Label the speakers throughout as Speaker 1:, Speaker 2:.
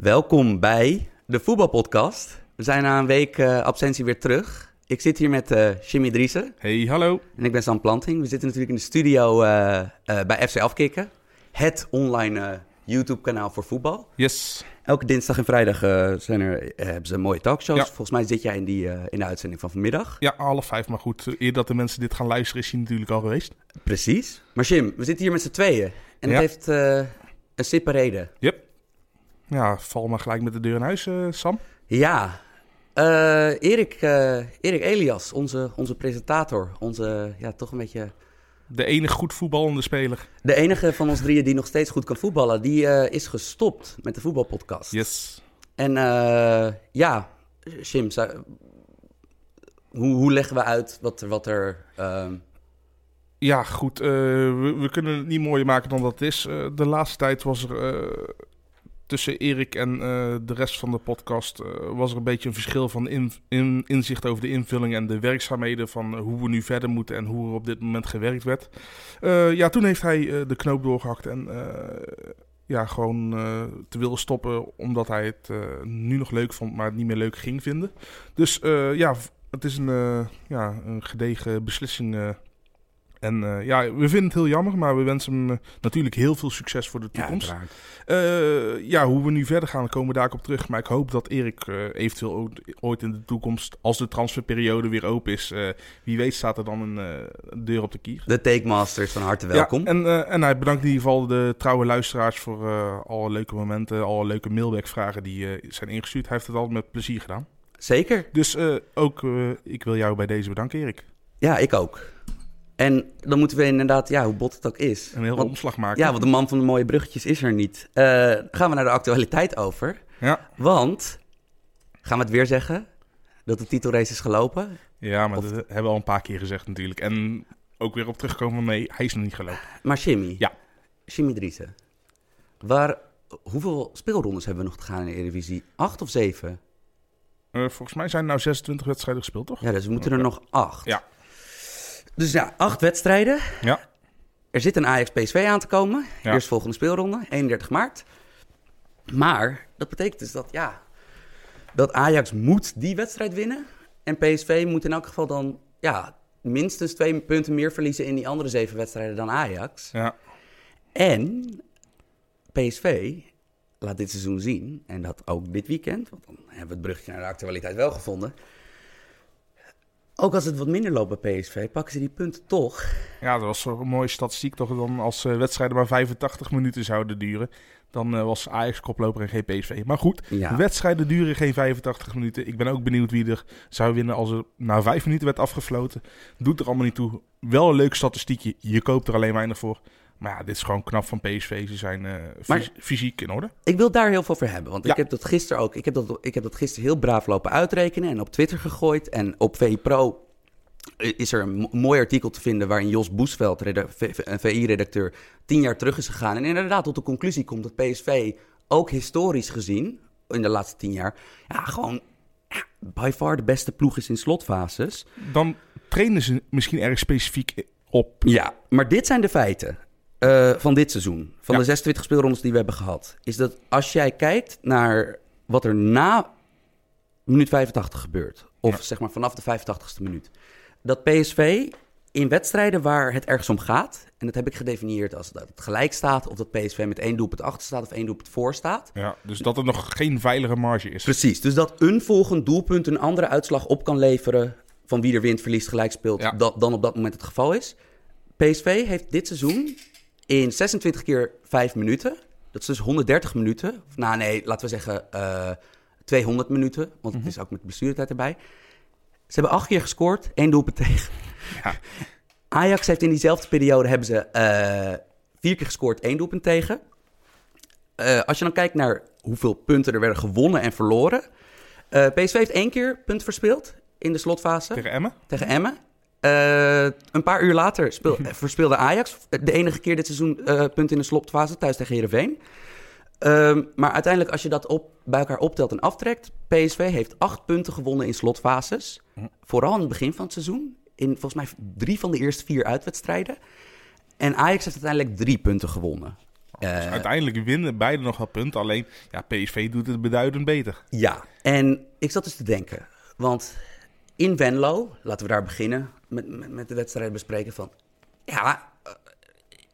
Speaker 1: Welkom bij de voetbalpodcast. We zijn na een week uh, absentie weer terug. Ik zit hier met uh, Jimmy Driessen.
Speaker 2: Hey, hallo.
Speaker 1: En ik ben Sam Planting. We zitten natuurlijk in de studio uh, bij FC Afkikken. Het online YouTube-kanaal voor voetbal.
Speaker 2: Yes.
Speaker 1: Elke dinsdag en vrijdag zijn er, hebben ze mooie talkshows. Ja. Volgens mij zit jij in, die, in de uitzending van vanmiddag.
Speaker 2: Ja, half vijf. Maar goed, eer dat de mensen dit gaan luisteren is hij natuurlijk al geweest.
Speaker 1: Precies. Maar Jim, we zitten hier met z'n tweeën. En dat heeft een sippe reden.
Speaker 2: Yep. Ja, val maar gelijk met de deur in huis, uh, Sam.
Speaker 1: Ja, uh, Erik, uh, Erik Elias, onze, onze presentator. Onze, ja, toch een beetje...
Speaker 2: De enige goed voetballende speler.
Speaker 1: De enige van ons drieën die nog steeds goed kan voetballen. Die is gestopt met de voetbalpodcast.
Speaker 2: Yes.
Speaker 1: En ja, Jim, hoe, hoe leggen we uit wat er... Wat er ehm,
Speaker 2: Ja, goed. we, we, kunnen het niet mooier maken dan dat het is. de laatste tijd was er tussen Erik en uh, de rest van de podcast uh, was er een beetje een verschil van in, in, inzicht over de invulling en de werkzaamheden van uh, hoe we nu verder moeten en hoe er op dit moment gewerkt werd. ja, toen heeft hij de knoop doorgehakt en ja, gewoon te willen stoppen omdat hij het nu nog leuk vond, maar het niet meer leuk ging vinden. Dus ja, het is een, ja, een gedegen beslissing en uh, ja, we vinden het heel jammer, maar we wensen hem uh, natuurlijk heel veel succes voor de toekomst. Ja, uh, ja, hoe we nu verder gaan, komen we daar op terug. Maar ik hoop dat Erik eventueel ooit, ooit, in de toekomst, als de transferperiode weer open is, wie weet staat er dan een, deur op de kier.
Speaker 1: De Takemasters van harte welkom.
Speaker 2: Ja, en, en hij bedankt in ieder geval de trouwe luisteraars voor alle leuke momenten, alle leuke mailbackvragen die zijn ingestuurd. Hij heeft het altijd met plezier gedaan.
Speaker 1: Zeker.
Speaker 2: Dus ook, ik wil jou bij deze bedanken, Erik.
Speaker 1: Ja, ik ook. En dan moeten we inderdaad, ja, hoe bot het ook is.
Speaker 2: Een heel
Speaker 1: want,
Speaker 2: omslag maken.
Speaker 1: Ja, want de man van de mooie bruggetjes is er niet. Uh, gaan we naar de actualiteit over.
Speaker 2: Ja.
Speaker 1: Want, gaan we het weer zeggen? Dat de titelrace is gelopen?
Speaker 2: Ja, maar of... dat hebben we al een paar keer gezegd natuurlijk. En ook weer op terugkomen mee, hij is nog niet gelopen.
Speaker 1: Maar Jimmy?
Speaker 2: Ja.
Speaker 1: Jimmy Driessen. Waar, hoeveel speelrondes hebben we nog te gaan in de Eredivisie? Acht of zeven?
Speaker 2: Uh, volgens mij zijn er nou 26 wedstrijden gespeeld, toch?
Speaker 1: Ja, dus we moeten er nog acht.
Speaker 2: Ja.
Speaker 1: Dus ja, acht wedstrijden.
Speaker 2: Ja.
Speaker 1: Er zit een Ajax-PSV aan te komen. Ja. Eerst volgende speelronde, 31 maart. Maar dat betekent dus dat, ja, dat Ajax moet die wedstrijd winnen. En PSV moet in elk geval dan ja, minstens twee punten meer verliezen in die andere zeven wedstrijden dan Ajax.
Speaker 2: Ja.
Speaker 1: En PSV laat dit seizoen zien, en dat ook dit weekend, want dan hebben we het brugje naar de actualiteit wel gevonden ook als het wat minder loopt bij PSV, pakken ze die punten toch.
Speaker 2: Ja, dat was een mooie statistiek toch. Dan als uh, wedstrijden maar 85 minuten zouden duren, dan uh, was Ajax koploper en geen PSV. Maar goed, ja. wedstrijden duren geen 85 minuten. Ik ben ook benieuwd wie er zou winnen als er na 5 minuten werd afgefloten. Doet er allemaal niet toe. Wel een leuk statistiekje. Je koopt er alleen weinig voor. Maar ja, dit is gewoon knap van PSV. Ze zijn uh, maar, fysiek in orde.
Speaker 1: Ik wil daar heel veel voor hebben. Want ja. ik heb dat gisteren ook. Ik heb dat, ik heb dat gisteren heel braaf lopen uitrekenen. En op Twitter gegooid. En op VI Pro is er een mooi artikel te vinden. waarin Jos Boesveld, VI-redacteur, tien jaar terug is gegaan. En inderdaad tot de conclusie komt dat PSV ook historisch gezien. in de laatste tien jaar. ja, gewoon by far de beste ploeg is in slotfases.
Speaker 2: Dan trainen ze misschien erg specifiek op.
Speaker 1: Ja, maar dit zijn de feiten. Uh, van dit seizoen, van ja. de 26 speelrondes die we hebben gehad, is dat als jij kijkt naar wat er na minuut 85 gebeurt, of ja. zeg maar vanaf de 85ste minuut, dat PSV in wedstrijden waar het ergens om gaat, en dat heb ik gedefinieerd als dat het gelijk staat, of dat PSV met één doelpunt achter staat of één doelpunt voor staat.
Speaker 2: Ja, dus dat er nog geen veilige marge is.
Speaker 1: Precies, dus dat een volgend doelpunt een andere uitslag op kan leveren van wie er wint, verliest, gelijk speelt, ja. dat, dan op dat moment het geval is. PSV heeft dit seizoen in 26 keer 5 minuten. Dat is dus 130 minuten. Of, nou nee, laten we zeggen uh, 200 minuten. Want mm -hmm. het is ook met blessuretijd erbij. Ze hebben acht keer gescoord, één doelpunt tegen. Ja. Ajax heeft in diezelfde periode hebben ze uh, vier keer gescoord, één doelpunt tegen. Uh, als je dan kijkt naar hoeveel punten er werden gewonnen en verloren. Uh, PSV heeft één keer punt verspeeld in de slotfase.
Speaker 2: Tegen Emmen?
Speaker 1: Tegen Emmen. Uh, een paar uur later speel, verspeelde Ajax de enige keer dit seizoen uh, punten in de slotfase thuis tegen Heerenveen. Uh, maar uiteindelijk als je dat op, bij elkaar optelt en aftrekt... PSV heeft acht punten gewonnen in slotfases. Hm. Vooral in het begin van het seizoen. In volgens mij drie van de eerste vier uitwedstrijden. En Ajax heeft uiteindelijk drie punten gewonnen.
Speaker 2: Dus uiteindelijk winnen beide nog wel punten. Alleen, ja, PSV doet het beduidend beter.
Speaker 1: Ja, en ik zat dus te denken. Want in Venlo, laten we daar beginnen met, met, met de wedstrijd bespreken van... Ja,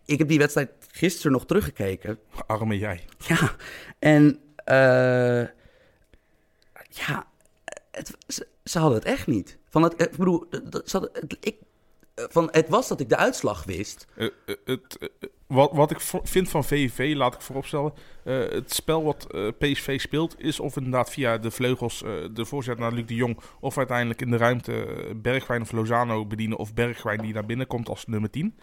Speaker 1: ik heb die wedstrijd gisteren nog teruggekeken.
Speaker 2: Arme jij.
Speaker 1: Ja, en uh, ja, het, ze, hadden het echt niet. Van het, ik bedoel, ze hadden, het, ik, van het was dat ik de uitslag wist.
Speaker 2: Uh, het, wat, wat ik vind van VVV, laat ik vooropstellen. Uh, het spel wat uh, PSV speelt is of inderdaad via de vleugels de voorzet naar Luc de Jong... of uiteindelijk in de ruimte Bergwijn of Lozano bedienen... of Bergwijn die naar binnen komt als nummer 10.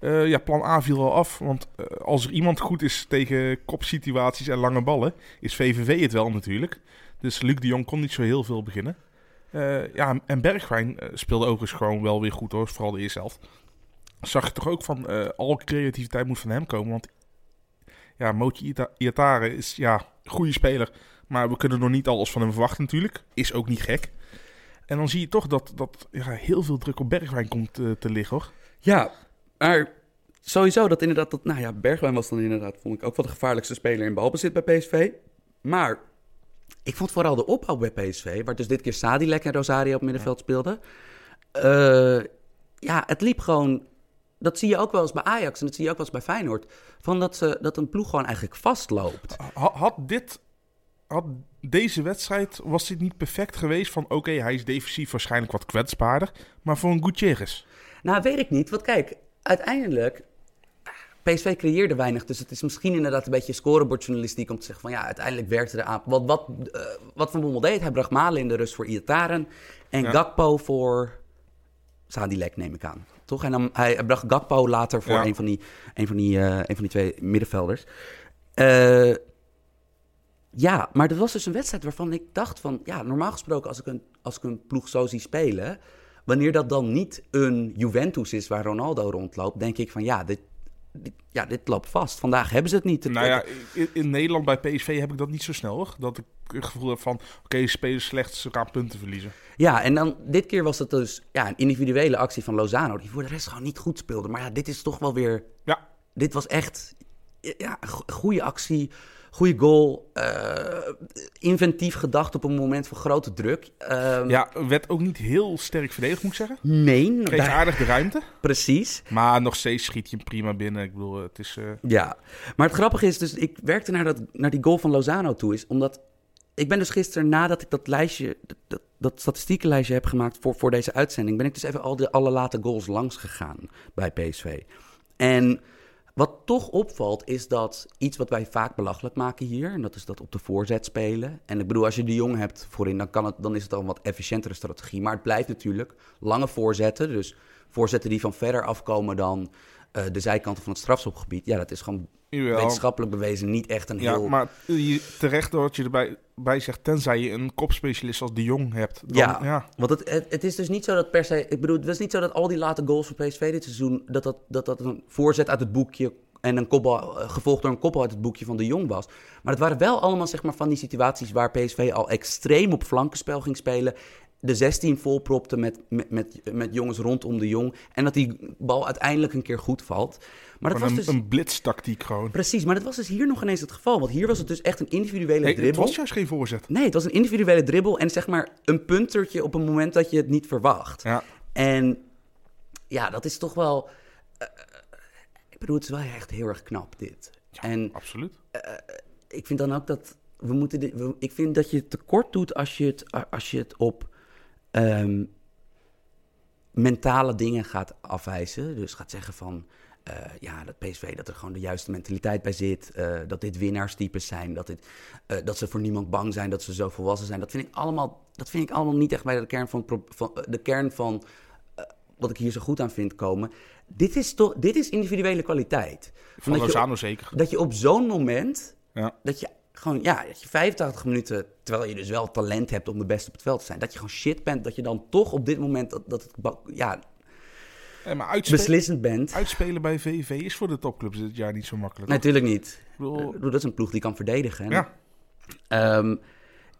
Speaker 2: ja, plan A viel al af, want als er iemand goed is tegen kopsituaties en lange ballen... is VVV het wel natuurlijk. Dus Luc de Jong kon niet zo heel veel beginnen. Ja, en Bergwijn speelde overigens gewoon wel weer goed hoor, vooral de eerste helft. Zag je toch ook van, uh, al creativiteit moet van hem komen. Want ja, Mochi Iatare is ja, goede speler. Maar we kunnen nog niet alles van hem verwachten natuurlijk. Is ook niet gek. En dan zie je toch dat, dat ja, heel veel druk op Bergwijn komt te liggen hoor.
Speaker 1: Ja, maar sowieso dat inderdaad... Dat, nou ja, Bergwijn was dan inderdaad, vond ik ook wel de gevaarlijkste speler in balbezit bij PSV. Maar ik vond vooral de opbouw bij PSV, waar dus dit keer Sadilek en Rosario op middenveld speelden. Uh, ja, het liep gewoon. Dat zie je ook wel eens bij Ajax en dat zie je ook wel eens bij Feyenoord. Van dat, ze, dat een ploeg gewoon eigenlijk vastloopt.
Speaker 2: Had, dit. Had deze wedstrijd. Was dit niet perfect geweest? Van oké, hij is defensief waarschijnlijk wat kwetsbaarder. Maar voor een Gutierrez.
Speaker 1: Nou, weet ik niet. Want kijk, uiteindelijk PSV creëerde weinig, dus het is misschien inderdaad een beetje scorebordjournalistiek om te zeggen van ja, uiteindelijk werkte de aan. Wat, wat, uh, wat Van Bommel deed, hij bracht Malen in de rust voor Iataren en Gakpo voor Sadilek, neem ik aan. Toch? En dan, hij, bracht Gakpo later voor een, van die, een, van die, uh, een van die twee middenvelders. Uh, ja, maar dat was dus een wedstrijd waarvan ik dacht van... Ja, normaal gesproken als ik een, als ik een ploeg zo zie spelen... Wanneer dat dan niet een Juventus is waar Ronaldo rondloopt... denk ik van ja, dit, ja, dit loopt vast. Vandaag hebben ze het niet.
Speaker 2: Nou ja, in, in, Nederland bij PSV heb ik dat niet zo snel hoor. Dat ik het gevoel heb van, oké, okay, spelers slecht, ze gaan punten verliezen.
Speaker 1: Ja, en dan dit keer was het dus ja, een individuele actie van Lozano, die voor de rest gewoon niet goed speelde. Maar ja, dit is toch wel weer...
Speaker 2: Ja.
Speaker 1: Dit was echt ja, goede actie. Goede goal. Uh, inventief gedacht op een moment van grote druk.
Speaker 2: Uh, ja, werd ook niet heel sterk verdedigd, moet ik zeggen.
Speaker 1: Nee.
Speaker 2: Kreeg daar... aardig de ruimte.
Speaker 1: Precies.
Speaker 2: Maar nog steeds schiet je hem prima binnen. Ik bedoel, het is... Uh...
Speaker 1: Ja, maar het grappige is dus, ik werkte naar, dat, naar die goal van Lozano toe, is omdat... Ik ben dus gisteren, nadat ik dat lijstje, dat, dat statistiekenlijstje heb gemaakt voor, voor deze uitzending, ben ik dus even al de alle late goals langs gegaan bij PSV. En wat toch opvalt is dat iets wat wij vaak belachelijk maken hier, en dat is dat op de voorzet spelen. En ik bedoel, als je de jong hebt voorin, dan, kan het, dan is het al een wat efficiëntere strategie. Maar het blijft natuurlijk lange voorzetten. Dus voorzetten die van verder afkomen dan uh, de zijkanten van het strafschopgebied. Ja, dat is gewoon Jawel. wetenschappelijk bewezen niet echt een
Speaker 2: ja,
Speaker 1: heel...
Speaker 2: maar je, terecht dat je erbij bij zegt, tenzij je een kopspecialist als de Jong hebt. Dan, ja,
Speaker 1: ja, want het, het, is dus niet zo dat per se... Ik bedoel, het was niet zo dat al die late goals voor PSV dit seizoen... dat dat, dat, dat een voorzet uit het boekje en een kopbal, eh, gevolgd door een koppel uit het boekje van de Jong was. Maar het waren wel allemaal zeg maar, van die situaties waar PSV al extreem op flankenspel ging spelen de 16 volpropte met, met, met, met jongens rondom de jong. En dat die bal uiteindelijk een keer goed valt. Maar dat was
Speaker 2: een,
Speaker 1: dus...
Speaker 2: een blitstactiek gewoon.
Speaker 1: Precies, maar dat was dus hier nog ineens het geval. Want hier was het dus echt een individuele nee, dribbel.
Speaker 2: Het was juist geen voorzet.
Speaker 1: Nee, het was een individuele dribbel en zeg maar een puntertje op een moment dat je het niet verwacht.
Speaker 2: Ja.
Speaker 1: En ja, dat is toch wel... Uh, ik bedoel, het is wel echt heel erg knap dit.
Speaker 2: Ja,
Speaker 1: en,
Speaker 2: absoluut.
Speaker 1: Uh, ik vind dan ook dat we moeten... Dit, we, ik vind dat je het tekort doet als je het, als je het op um, mentale dingen gaat afwijzen. Dus gaat zeggen van, uh, ja, dat PSV, dat er gewoon de juiste mentaliteit bij zit. Uh, dat dit winnaarstypes zijn. Dat, dit, uh, dat ze voor niemand bang zijn. Dat ze zo volwassen zijn. Dat vind ik allemaal, dat vind ik allemaal niet echt bij de kern van, van de kern van wat ik hier zo goed aan vind komen. Dit is, toch, dit is individuele kwaliteit.
Speaker 2: Van Lozano zeker.
Speaker 1: Dat je op zo'n moment,
Speaker 2: ja.
Speaker 1: dat je gewoon, ja, dat je 85 minuten, terwijl je dus wel talent hebt om de beste op het veld te zijn, dat je gewoon shit bent, dat je dan toch op dit moment, dat, dat het, ja,
Speaker 2: ja, maar uitspelen,
Speaker 1: beslissend bent.
Speaker 2: Uitspelen bij VV is voor de topclubs dit jaar niet zo makkelijk.
Speaker 1: Natuurlijk niet. Bedoel, dat is een ploeg die kan verdedigen.
Speaker 2: Ja.
Speaker 1: Um,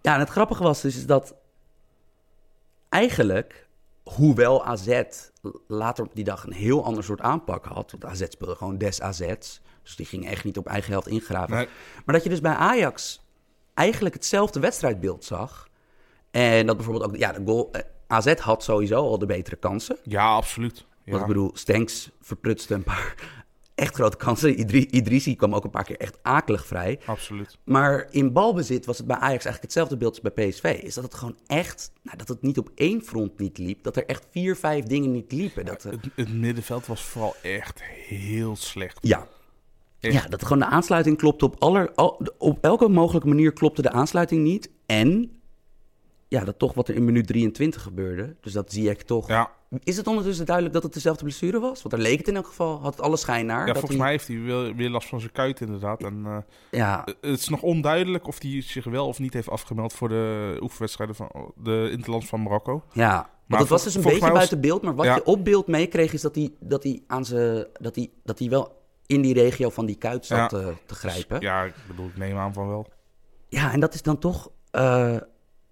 Speaker 1: ja, en het grappige was dus is dat eigenlijk hoewel AZ later op die dag een heel ander soort aanpak had. Want AZ speelde gewoon des AZ's. Dus die ging echt niet op eigen helft ingraven.
Speaker 2: Nee.
Speaker 1: Maar dat je dus bij Ajax eigenlijk hetzelfde wedstrijdbeeld zag. En dat bijvoorbeeld ook... Ja, de goal, eh, AZ had sowieso al de betere kansen.
Speaker 2: Ja, absoluut. Ja.
Speaker 1: Want ik bedoel, Stenks verprutste een paar echt grote kansen. Idri Idrissi kwam ook een paar keer echt akelig vrij.
Speaker 2: Absoluut.
Speaker 1: Maar in balbezit was het bij Ajax eigenlijk hetzelfde beeld als bij PSV. Is dat het gewoon echt, nou, dat het niet op één front niet liep. Dat er echt vier, vijf dingen niet liepen. Dat, eh,
Speaker 2: Het, het middenveld was vooral echt heel slecht.
Speaker 1: ja. Ja, dat gewoon de aansluiting klopte op, aller, al- op elke mogelijke manier klopte de aansluiting niet. En ja, dat toch wat er in minuut 23 gebeurde. Dus dat zie ik toch.
Speaker 2: Ja,
Speaker 1: Is het ondertussen duidelijk dat het dezelfde blessure was? Want daar leek het in elk geval, had het alle schijn naar.
Speaker 2: ja
Speaker 1: dat
Speaker 2: volgens
Speaker 1: hij-
Speaker 2: mij heeft hij weer, weer last van zijn kuit inderdaad. En, eh,
Speaker 1: Ja,
Speaker 2: het is nog onduidelijk of hij zich wel of niet heeft afgemeld voor de oefenwedstrijden van de Interlands van Marokko.
Speaker 1: Ja,
Speaker 2: Maar
Speaker 1: het was dus een beetje
Speaker 2: was-
Speaker 1: buiten beeld. Maar wat
Speaker 2: Ja.
Speaker 1: je op beeld meekreeg is dat hij, dat hij, aan zijn, dat hij, dat hij wel in die regio van die kuit zat
Speaker 2: Ja.
Speaker 1: te, te grijpen. Ja.
Speaker 2: Ja, ik bedoel, ik neem aan van wel.
Speaker 1: en dat is dan toch... eh,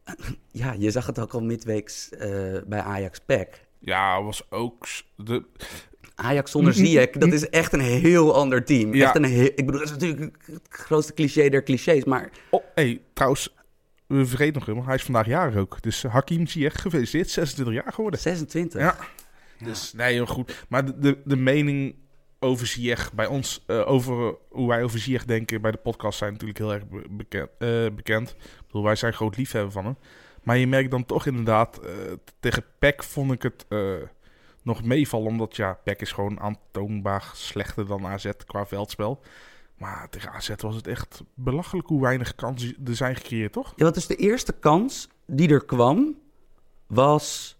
Speaker 1: ja, je zag het ook al midweeks eh, bij Ajax PEC.
Speaker 2: Ja, was ook de,
Speaker 1: Ajax zonder Ziyech, dat is echt een heel ander team.
Speaker 2: Ja.
Speaker 1: Echt een heel, ik bedoel, dat is natuurlijk het grootste cliché der clichés. Maar
Speaker 2: Oh, hey, trouwens, we vergeten nog helemaal, hij is vandaag jarig ook. Dus Hakim Ziyech, gefeliciteerd, 26 jaar geworden.
Speaker 1: 26.
Speaker 2: Ja. Dus nee, heel goed. Maar de, de, de mening over Ziyech bij ons, eh, over hoe wij over Ziyech denken bij de podcast, zijn natuurlijk heel erg be- bekend. eh, bekend. Ik bedoel, wij zijn groot liefhebber van hem. Maar je merkt dan toch inderdaad, eh, tegen PEC vond ik het nog meevallen. Omdat ja, PEC is gewoon aantoonbaar slechter dan AZ qua veldspel. Maar tegen AZ was het echt belachelijk hoe weinig kansen er zijn gecreëerd, toch?
Speaker 1: Ja, want dus de eerste kans die er kwam was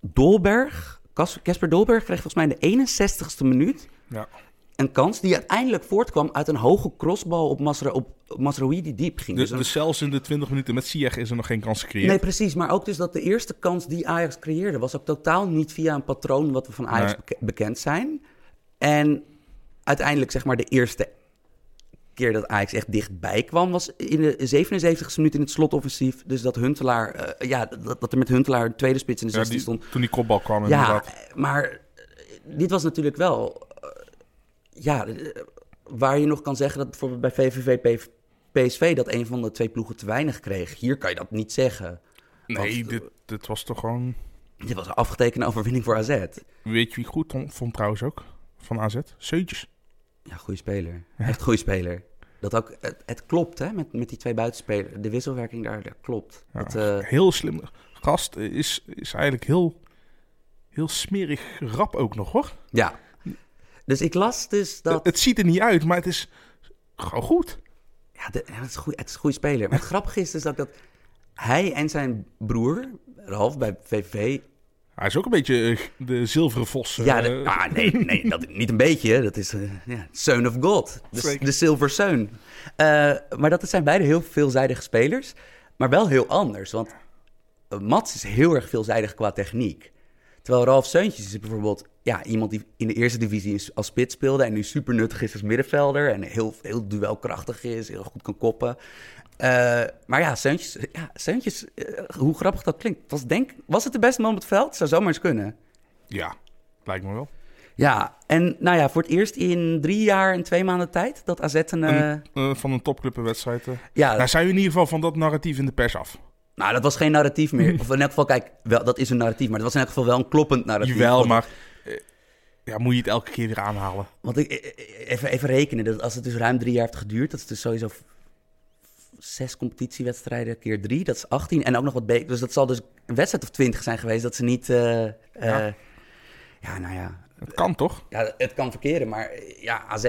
Speaker 1: Dolberg. Casper Dolberg kreeg volgens mij in de 61ste minuut
Speaker 2: Ja.
Speaker 1: een kans die uiteindelijk voortkwam uit een hoge crossbal op, Masra op Masraoui diep ging.
Speaker 2: Dus,
Speaker 1: Dus
Speaker 2: dus zelfs in de 20 minuten met Ziyech is er nog geen kans gecreëerd.
Speaker 1: Nee, precies. Maar ook dus dat de eerste kans die Ajax creëerde... was ook totaal niet via een patroon wat we van Ajax
Speaker 2: Nee.
Speaker 1: bekend zijn. En uiteindelijk zeg maar de eerste keer dat Ajax echt dichtbij kwam... was in de 77e minuut in het slotoffensief. Dus dat Huntelaar... eh, ja, dat, dat er met Huntelaar een tweede spits in de
Speaker 2: Ja,
Speaker 1: 16
Speaker 2: die-
Speaker 1: stond.
Speaker 2: toen die kopbal kwam
Speaker 1: Ja,
Speaker 2: inderdaad.
Speaker 1: maar eh, dit was natuurlijk wel... eh, ja, waar je nog kan zeggen dat bijvoorbeeld bij VVV PSV... dat een van de twee ploegen te weinig kreeg. Hier kan je dat niet zeggen.
Speaker 2: Nee,
Speaker 1: Want-
Speaker 2: dit, dit was toch gewoon...
Speaker 1: Dit was een afgetekende overwinning voor AZ.
Speaker 2: Weet je wie goed vond, vond trouwens ook? Van AZ? Seuntjes.
Speaker 1: Ja, goede speler. Echt goede speler. Dat ook, het, het klopt, hè, met, met die twee buitenspelers. De wisselwerking daar, dat klopt.
Speaker 2: Ja,
Speaker 1: Dat, eh,
Speaker 2: Heel slim. Gast is, is eigenlijk heel, heel smerig rap ook nog, hoor.
Speaker 1: ja. Dus ik las dus dat...
Speaker 2: Het ziet er niet uit, maar het is gewoon goed.
Speaker 1: Ja, de- het, is goeie- het is een goede speler. Maar het grappige is dus dat, dat hij en zijn broer, Ralf, bij VVV...
Speaker 2: Hij is ook een beetje eh, de zilveren vos.
Speaker 1: ja, de-
Speaker 2: eh,
Speaker 1: ah, nee, nee dat, niet een beetje. Dat is ja, Son of God. De, de Silver Son. Eh, maar dat zijn beide heel veelzijdige spelers. Maar wel heel anders. Want Mats is heel erg veelzijdig qua techniek. Terwijl Ralf Seuntjes is bijvoorbeeld ja, iemand die in de eerste divisie als spits speelde... en nu super nuttig is als middenvelder... en heel, heel duelkrachtig is, heel goed kan koppen. Eh, maar ja, Seuntjes, ja, Seuntjes eh, hoe grappig dat klinkt. Was, denk, was het de beste man op het veld? Zou zomaar eens kunnen.
Speaker 2: ja, lijkt me wel.
Speaker 1: Ja, en nou ja, voor het eerst in drie jaar en twee maanden tijd dat AZ een... eh,
Speaker 2: van een topclub een wedstrijd.
Speaker 1: ja,
Speaker 2: Nou, zijn we in ieder geval van dat narratief in de pers af.
Speaker 1: nou, dat was geen narratief meer. Of in elk geval, kijk, wel, dat is een narratief, maar het was in elk geval wel een kloppend narratief.
Speaker 2: Jawel, maar ja, moet je het elke keer weer aanhalen.
Speaker 1: Want ik, even, even rekenen, dat als het dus ruim drie jaar heeft geduurd, dat is dus sowieso zes competitiewedstrijden keer drie, dat is 18 en ook nog wat be- Dus dat zal dus een wedstrijd of twintig zijn geweest dat ze niet. eh, eh,
Speaker 2: Ja.
Speaker 1: ja. nou ja.
Speaker 2: Het kan toch?
Speaker 1: ja, het kan verkeren, maar ja, AZ.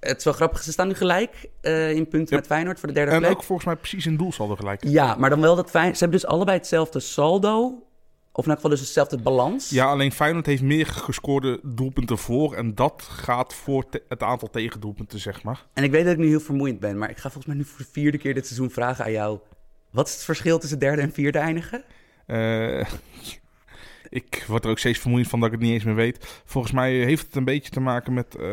Speaker 1: Het is wel grappig, ze staan nu gelijk eh, in punten met Feyenoord voor de derde
Speaker 2: En
Speaker 1: plek.
Speaker 2: ook volgens mij precies in doelsaldo gelijk.
Speaker 1: Ja, maar dan wel dat Feyenoord. Ze hebben dus allebei hetzelfde saldo. Of in elk geval dus hetzelfde balans.
Speaker 2: Ja, alleen Feyenoord heeft meer gescoorde doelpunten voor. En dat gaat voor te- het aantal tegendoelpunten, zeg maar.
Speaker 1: En ik weet dat ik nu heel vermoeiend ben, maar ik ga volgens mij nu voor de vierde keer dit seizoen vragen aan jou. Wat is het verschil tussen derde en vierde eindigen?
Speaker 2: Eh, ik word er ook steeds vermoeiend van dat ik het niet eens meer weet. Volgens mij heeft het een beetje te maken met... eh,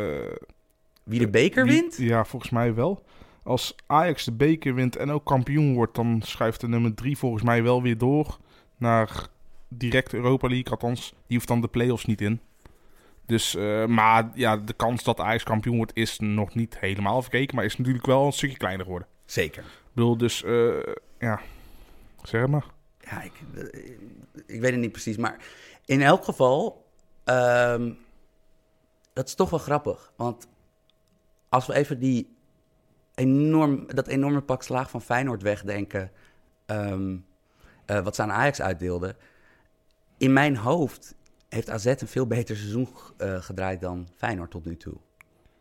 Speaker 1: Wie de beker
Speaker 2: wie-
Speaker 1: wint?
Speaker 2: Ja, volgens mij wel. Als Ajax de beker wint en ook kampioen wordt... dan schuift de nummer drie volgens mij wel weer door naar direct Europa League. Althans, die hoeft dan de play-offs niet in. Dus, uh, maar ja, de kans dat Ajax kampioen wordt is nog niet helemaal verkeken. Maar is natuurlijk wel een stukje kleiner geworden.
Speaker 1: Zeker.
Speaker 2: Ik bedoel, dus uh, ja, zeg maar.
Speaker 1: Ja, ik, ik weet het niet precies. Maar in elk geval, um, dat is toch wel grappig. Want als we even die enorm, dat enorme pak slaag van Feyenoord wegdenken... Um, uh, wat ze aan Ajax uitdeelden... In mijn hoofd heeft AZ een veel beter seizoen uh, gedraaid dan Feyenoord tot nu toe.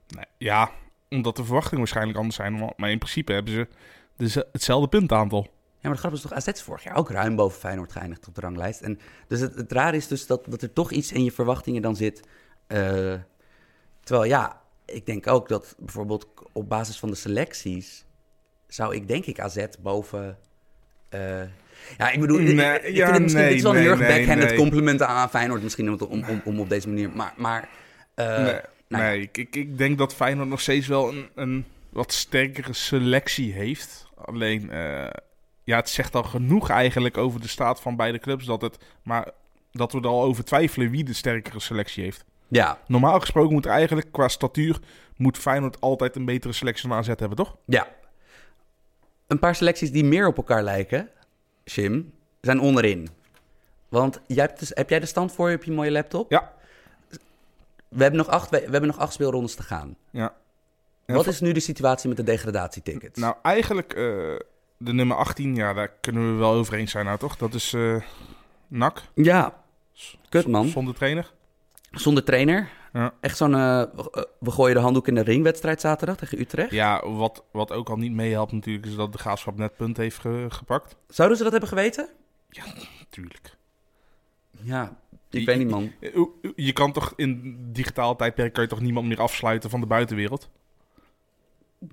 Speaker 2: Nee, ja, omdat de verwachtingen waarschijnlijk anders zijn. Maar in principe hebben ze dus hetzelfde puntaantal.
Speaker 1: Ja, maar de grap is toch, AZ is vorig jaar ook ruim boven Feyenoord geëindigd op de ranglijst. En dus het, het raar is dus dat, dat er toch iets in je verwachtingen dan zit. Uh, terwijl ja, ik denk ook dat bijvoorbeeld op basis van de selecties... zou ik denk ik AZ boven... Uh, ja, ik bedoel, nee, ik, ik ja, vind het misschien nee, dit is wel een heel erg backhanded nee. compliment aan Feyenoord misschien om, om, om, op deze manier. Maar, maar uh,
Speaker 2: nee, nou, ik, ik denk dat Feyenoord nog steeds wel een, een wat sterkere selectie heeft. Alleen, uh, ja, het zegt al genoeg eigenlijk over de staat van beide clubs dat het, maar dat we er al over twijfelen wie de sterkere selectie heeft.
Speaker 1: Ja.
Speaker 2: Normaal gesproken moet eigenlijk qua statuur moet Feyenoord altijd een betere selectie dan AZ hebben, toch?
Speaker 1: Ja. Een paar selecties die meer op elkaar lijken. Sim, zijn onderin. Want jij hebt dus, heb jij de stand voor je op je mooie laptop?
Speaker 2: Ja.
Speaker 1: We hebben nog acht, we, hebben nog acht speelrondes te gaan.
Speaker 2: Ja.
Speaker 1: Wat is nu de situatie met de degradatietickets?
Speaker 2: Nou, eigenlijk uh, de nummer 18, ja, daar kunnen we wel over eens zijn nou, toch? Dat is uh, NAC.
Speaker 1: Ja, kut man.
Speaker 2: Zonder trainer.
Speaker 1: Zonder trainer. Ja. Echt zo'n uh, we gooien de handdoek in de ringwedstrijd zaterdag tegen Utrecht.
Speaker 2: Ja, wat, wat ook al niet meehelpt natuurlijk is dat de Graafschap net punt heeft ge, gepakt.
Speaker 1: Zouden ze dat hebben geweten?
Speaker 2: Ja, natuurlijk.
Speaker 1: Ja, ik weet niet man.
Speaker 2: Je, je kan toch in digitaal tijdperk kan je toch niemand meer afsluiten van de buitenwereld?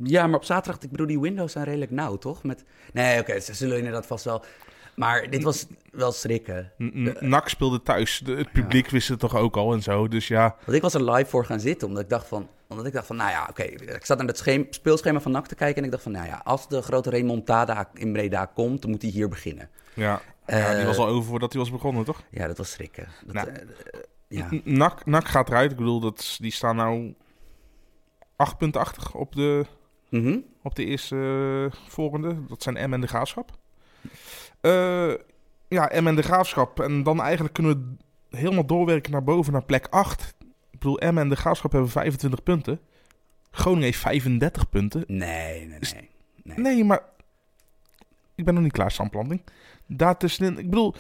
Speaker 1: Ja, maar op zaterdag, ik bedoel, die Windows zijn redelijk nauw, toch? Met... Nee, oké, okay, ze zullen inderdaad vast wel... Maar dit was wel schrikken.
Speaker 2: NAC speelde thuis. het publiek wist het toch ook al en zo. Dus ja.
Speaker 1: Want ik was er live voor gaan zitten. Omdat ik dacht van. Omdat ik dacht van, nou ja, oké. ik zat naar het speelschema van NAC te kijken. En ik dacht van, nou ja, als de grote remontada in Breda komt, dan moet hij hier beginnen.
Speaker 2: Ja, ja die was al over voordat hij was begonnen, toch?
Speaker 1: Ja, dat was schrikken. Dat, nou, uh,
Speaker 2: ja. NAC, NAC gaat eruit. Ik bedoel, dat, die staan nou 8,80 op de,
Speaker 1: mm -hmm.
Speaker 2: op de eerste uh, volgende. Dat zijn M en de Graafschap. Uh, ja, M en de Graafschap. En dan eigenlijk kunnen we helemaal doorwerken naar boven, naar plek 8. Ik bedoel, M en de Graafschap hebben 25 punten. Groningen heeft 35 punten.
Speaker 1: Nee, nee, nee.
Speaker 2: Nee, nee maar ik ben nog niet klaar, Samplanting. Daartussenin, ik bedoel,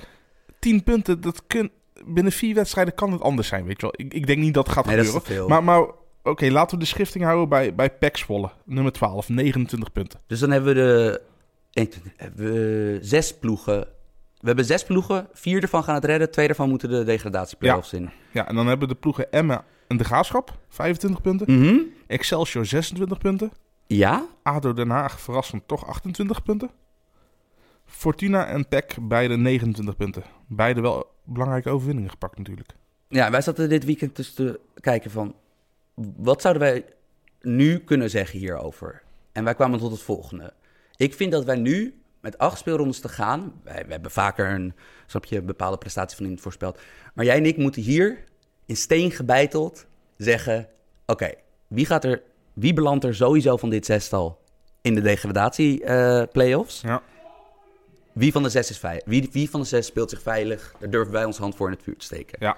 Speaker 2: 10 punten, dat kun, binnen vier wedstrijden kan het anders zijn, weet je wel. Ik, ik denk niet dat het gaat
Speaker 1: nee,
Speaker 2: gebeuren.
Speaker 1: Dat is te veel.
Speaker 2: Maar, maar oké, laten we de schifting houden bij, bij Pek Zwolle, nummer 12, 29 punten.
Speaker 1: Dus dan hebben we de we zes ploegen. We hebben zes ploegen. Vier ervan gaan het redden. Twee ervan moeten de degradatieplayoffs
Speaker 2: ja.
Speaker 1: in.
Speaker 2: Ja, en dan hebben de ploegen Emma en de Graafschap. 25 punten.
Speaker 1: Mm -hmm.
Speaker 2: Excelsior 26 punten.
Speaker 1: Ja.
Speaker 2: ADO Den Haag verrassend toch 28 punten. Fortuna en PEC beide 29 punten. Beide wel belangrijke overwinningen gepakt natuurlijk.
Speaker 1: Ja, wij zaten dit weekend dus te kijken van... Wat zouden wij nu kunnen zeggen hierover? En wij kwamen tot het volgende. Ik vind dat wij nu met acht speelrondes te gaan. Wij, we hebben vaker een, snap je, bepaalde prestatie van iemand voorspeld. Maar jij en ik moeten hier in steen gebeiteld zeggen: oké, wie gaat er, wie belandt er sowieso van dit zestal in de degradatie uh, playoffs?
Speaker 2: Ja.
Speaker 1: Wie van de zes is veilig? Wie, wie van de zes speelt zich veilig? Daar durven wij ons hand voor in het vuur te steken.
Speaker 2: Ja.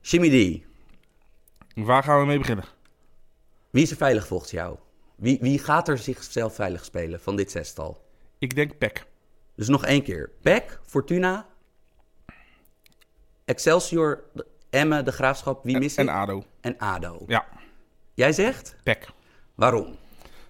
Speaker 1: Jimmy D.
Speaker 2: Waar gaan we mee beginnen?
Speaker 1: Wie is er veilig volgens jou? Wie, wie gaat er zichzelf veilig spelen van dit zestal?
Speaker 2: Ik denk Peck.
Speaker 1: Dus nog één keer. Peck, Fortuna, Excelsior, Emmen, de Graafschap, wie mis
Speaker 2: En ADO.
Speaker 1: En ADO.
Speaker 2: Ja.
Speaker 1: Jij zegt?
Speaker 2: Peck.
Speaker 1: Waarom?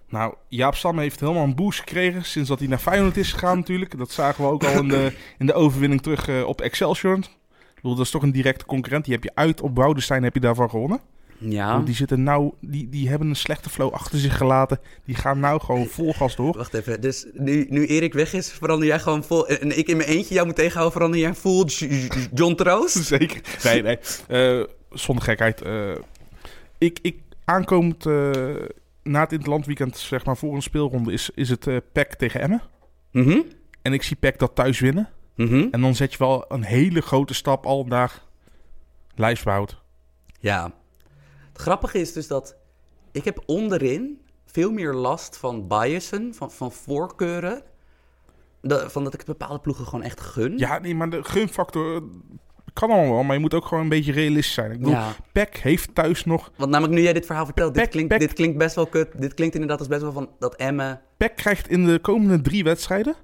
Speaker 2: Nou, Jaap Stam heeft helemaal een boost gekregen sinds dat hij naar Feyenoord is gegaan natuurlijk. Dat zagen we ook al in de, in de overwinning terug uh, op Excelsior. Ik bedoel, dat is toch een directe concurrent. Die heb je uit op Boudestein heb je daarvan gewonnen.
Speaker 1: Ja.
Speaker 2: Die, zitten nou, die, die hebben een slechte flow achter zich gelaten. Die gaan nou gewoon vol gas door.
Speaker 1: Wacht even. Dus nu, nu Erik weg is, verander jij gewoon vol. En ik in mijn eentje jou moet tegenhouden, verander jij vol John Troost?
Speaker 2: Zeker. Nee, nee. Uh, zonder gekheid. Uh, ik, ik aankomend uh, na het interlandweekend, zeg maar voor een speelronde, is, is het PEC tegen Emmen.
Speaker 1: Mm -hmm.
Speaker 2: En ik zie PEC dat thuis winnen. Mhm. En dan zet je wel een hele grote stap al naar lijfsbehoud.
Speaker 1: Ja. Het grappige is dus dat ik heb onderin veel meer last van biasen, van, van voorkeuren. van dat ik bepaalde ploegen gewoon echt gun.
Speaker 2: Ja, nee, maar de gunfactor kan allemaal wel, maar je moet ook gewoon een beetje realistisch zijn. Ik bedoel, ja. Peck heeft thuis nog...
Speaker 1: Want namelijk nu jij dit verhaal vertelt, dit, klinkt, dit klinkt best wel kut. Dit klinkt inderdaad als best wel van dat Emme...
Speaker 2: Peck krijgt in de komende drie wedstrijden,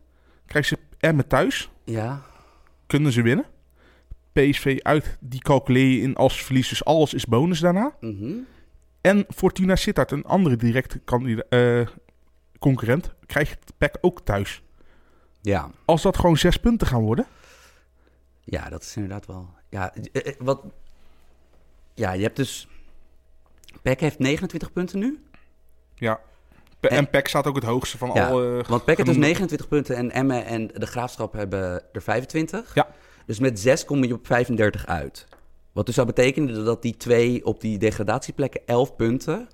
Speaker 2: krijgt ze Emme thuis.
Speaker 1: Ja.
Speaker 2: Kunnen ze winnen. PSV uit, die calculeer je in als verlies, dus alles is bonus daarna.
Speaker 1: Mm
Speaker 2: En Fortuna Sittard, een andere directe uh, concurrent, krijgt Peck ook thuis.
Speaker 1: Ja.
Speaker 2: Als dat gewoon zes punten gaan worden...
Speaker 1: Ja, dat is inderdaad wel. Ja, eh, eh, wat. Ja, je hebt dus. Peck heeft 29 punten nu.
Speaker 2: Ja. En, Peck staat ook het hoogste van ja, al.
Speaker 1: Uh, want Peck heeft dus 29 punten en Emme en de Graafschap hebben er 25.
Speaker 2: Ja.
Speaker 1: Dus met 6 kom je op 35 uit. Wat dus zou betekenen dat die twee op die degradatieplekken 11 punten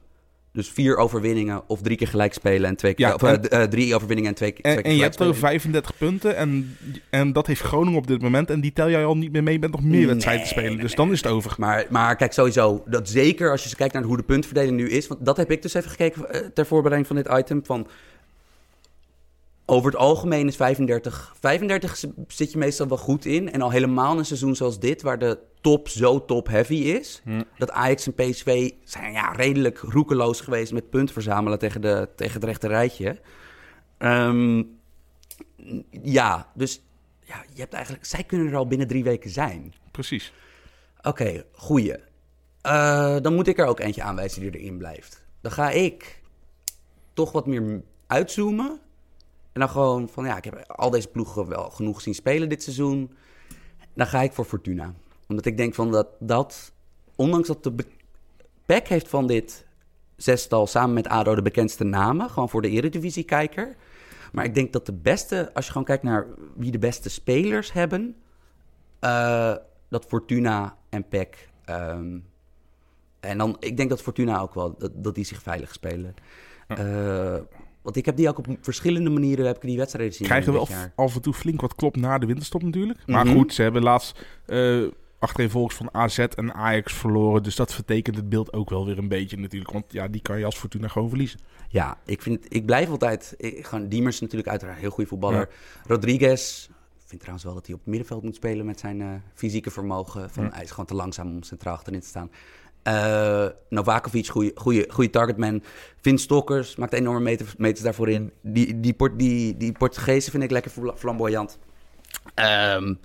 Speaker 1: dus vier overwinningen of drie keer gelijk spelen en twee keer. of, uh, drie overwinningen en twee, twee
Speaker 2: keer. En, je hebt er 35 punten en, en dat heeft Groningen op dit moment. En die tel jij al niet meer mee met nog meer wedstrijden te spelen. dus dan is het over.
Speaker 1: Maar, maar kijk, sowieso. Dat zeker als je kijkt naar hoe de puntverdeling nu is. Want dat heb ik dus even gekeken uh, ter voorbereiding van dit item. Van over het algemeen is 35. 35 zit je meestal wel goed in. En al helemaal een seizoen zoals dit, waar de top zo top-heavy is. Hm. Dat Ajax en PSV zijn ja, redelijk roekeloos geweest met punten verzamelen tegen, de, tegen het rechte rijtje. Ehm, ja, dus ja, je hebt eigenlijk, zij kunnen er al binnen drie weken zijn.
Speaker 2: Precies.
Speaker 1: Oké, okay, goeie. Uh, dan moet ik er ook eentje aanwijzen die erin blijft. Dan ga ik toch wat meer uitzoomen en dan gewoon van, ja, ik heb al deze ploegen wel genoeg zien spelen dit seizoen. Dan ga ik voor Fortuna. Omdat ik denk van dat, dat ondanks dat de Peck heeft van dit zestal samen met ADO de bekendste namen. Gewoon voor de eredivisie-kijker. Maar ik denk dat de beste, als je gewoon kijkt naar wie de beste spelers hebben... Uh, dat Fortuna en Peck... Um, en dan, ik denk dat Fortuna ook wel, dat, dat die zich veilig spelen. Uh, want ik heb die ook op verschillende manieren heb ik die wedstrijden zien.
Speaker 2: Krijgen we af en toe flink wat klop na de winterstop natuurlijk. Maar mhm. goed, ze hebben laatst uh, achtereenvolgens van AZ en Ajax verloren. Dus dat vertekent het beeld ook wel weer een beetje natuurlijk. Want ja, die kan je als Fortuna gewoon verliezen.
Speaker 1: Ja, ik, vind, ik blijf altijd... Ik, gewoon, Diemers natuurlijk uiteraard een heel goede voetballer. Rodriguez, ik vind trouwens wel dat hij op het middenveld moet spelen met zijn uh, fysieke vermogen. Van, Hij is gewoon te langzaam om centraal achterin te staan. Uh, Novakovic, goede targetman. Vin Stokkers maakt enorme meters, meters daarvoor in. Die, die, port, die, die Portugezen vind ik lekker flamboyant. Um,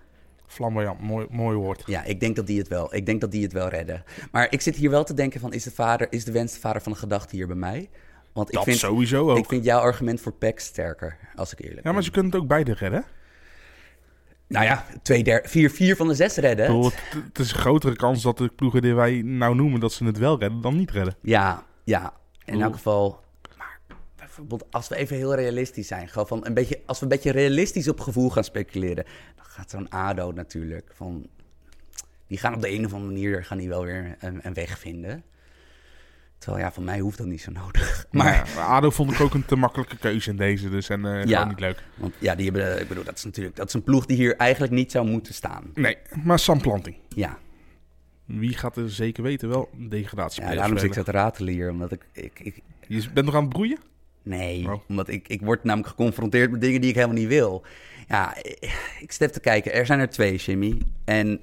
Speaker 2: flamboyant, mooi, mooi woord.
Speaker 1: Ja, ik denk dat die het wel. Ik denk dat die het wel redden. Maar ik zit hier wel te denken van, is de, vader, is de wens de vader van de gedachte hier bij mij? Want ik
Speaker 2: dat
Speaker 1: vind,
Speaker 2: sowieso ook.
Speaker 1: Ik vind jouw argument voor PEC sterker, als ik eerlijk
Speaker 2: ben. Ja, maar ze kunnen het ook beide redden.
Speaker 1: Nou ja, twee der, vier, vier van de zes redden.
Speaker 2: het, het, is een grotere kans dat de ploegen die wij nou noemen... dat ze het wel redden dan niet redden.
Speaker 1: Ja, ja. In elk geval... Maar bijvoorbeeld als we even heel realistisch zijn... Gewoon van een beetje, als we een beetje realistisch op gevoel gaan speculeren... dan gaat zo'n ADO natuurlijk van... Die gaan op de een of andere manier gaan die wel weer een, een weg vinden. Terwijl ja, van mij hoeft dat niet zo nodig. Maar,
Speaker 2: ja, ADO vond ik ook een te makkelijke keuze in deze. Dus en uh, ja, niet leuk.
Speaker 1: Want ja, die hebben, ik bedoel, dat is natuurlijk dat is een ploeg die hier eigenlijk niet zou moeten staan.
Speaker 2: Nee, maar Sam Planting.
Speaker 1: Ja.
Speaker 2: Wie gaat er zeker weten wel een degradatie
Speaker 1: Ja, daarom zit ik zo te ratelen hier. Omdat ik, ik, ik,
Speaker 2: Je bent nog aan het broeien?
Speaker 1: Nee, oh. omdat ik, ik word namelijk geconfronteerd met dingen die ik helemaal niet wil. Ja, ik even te kijken. Er zijn er twee, Jimmy. En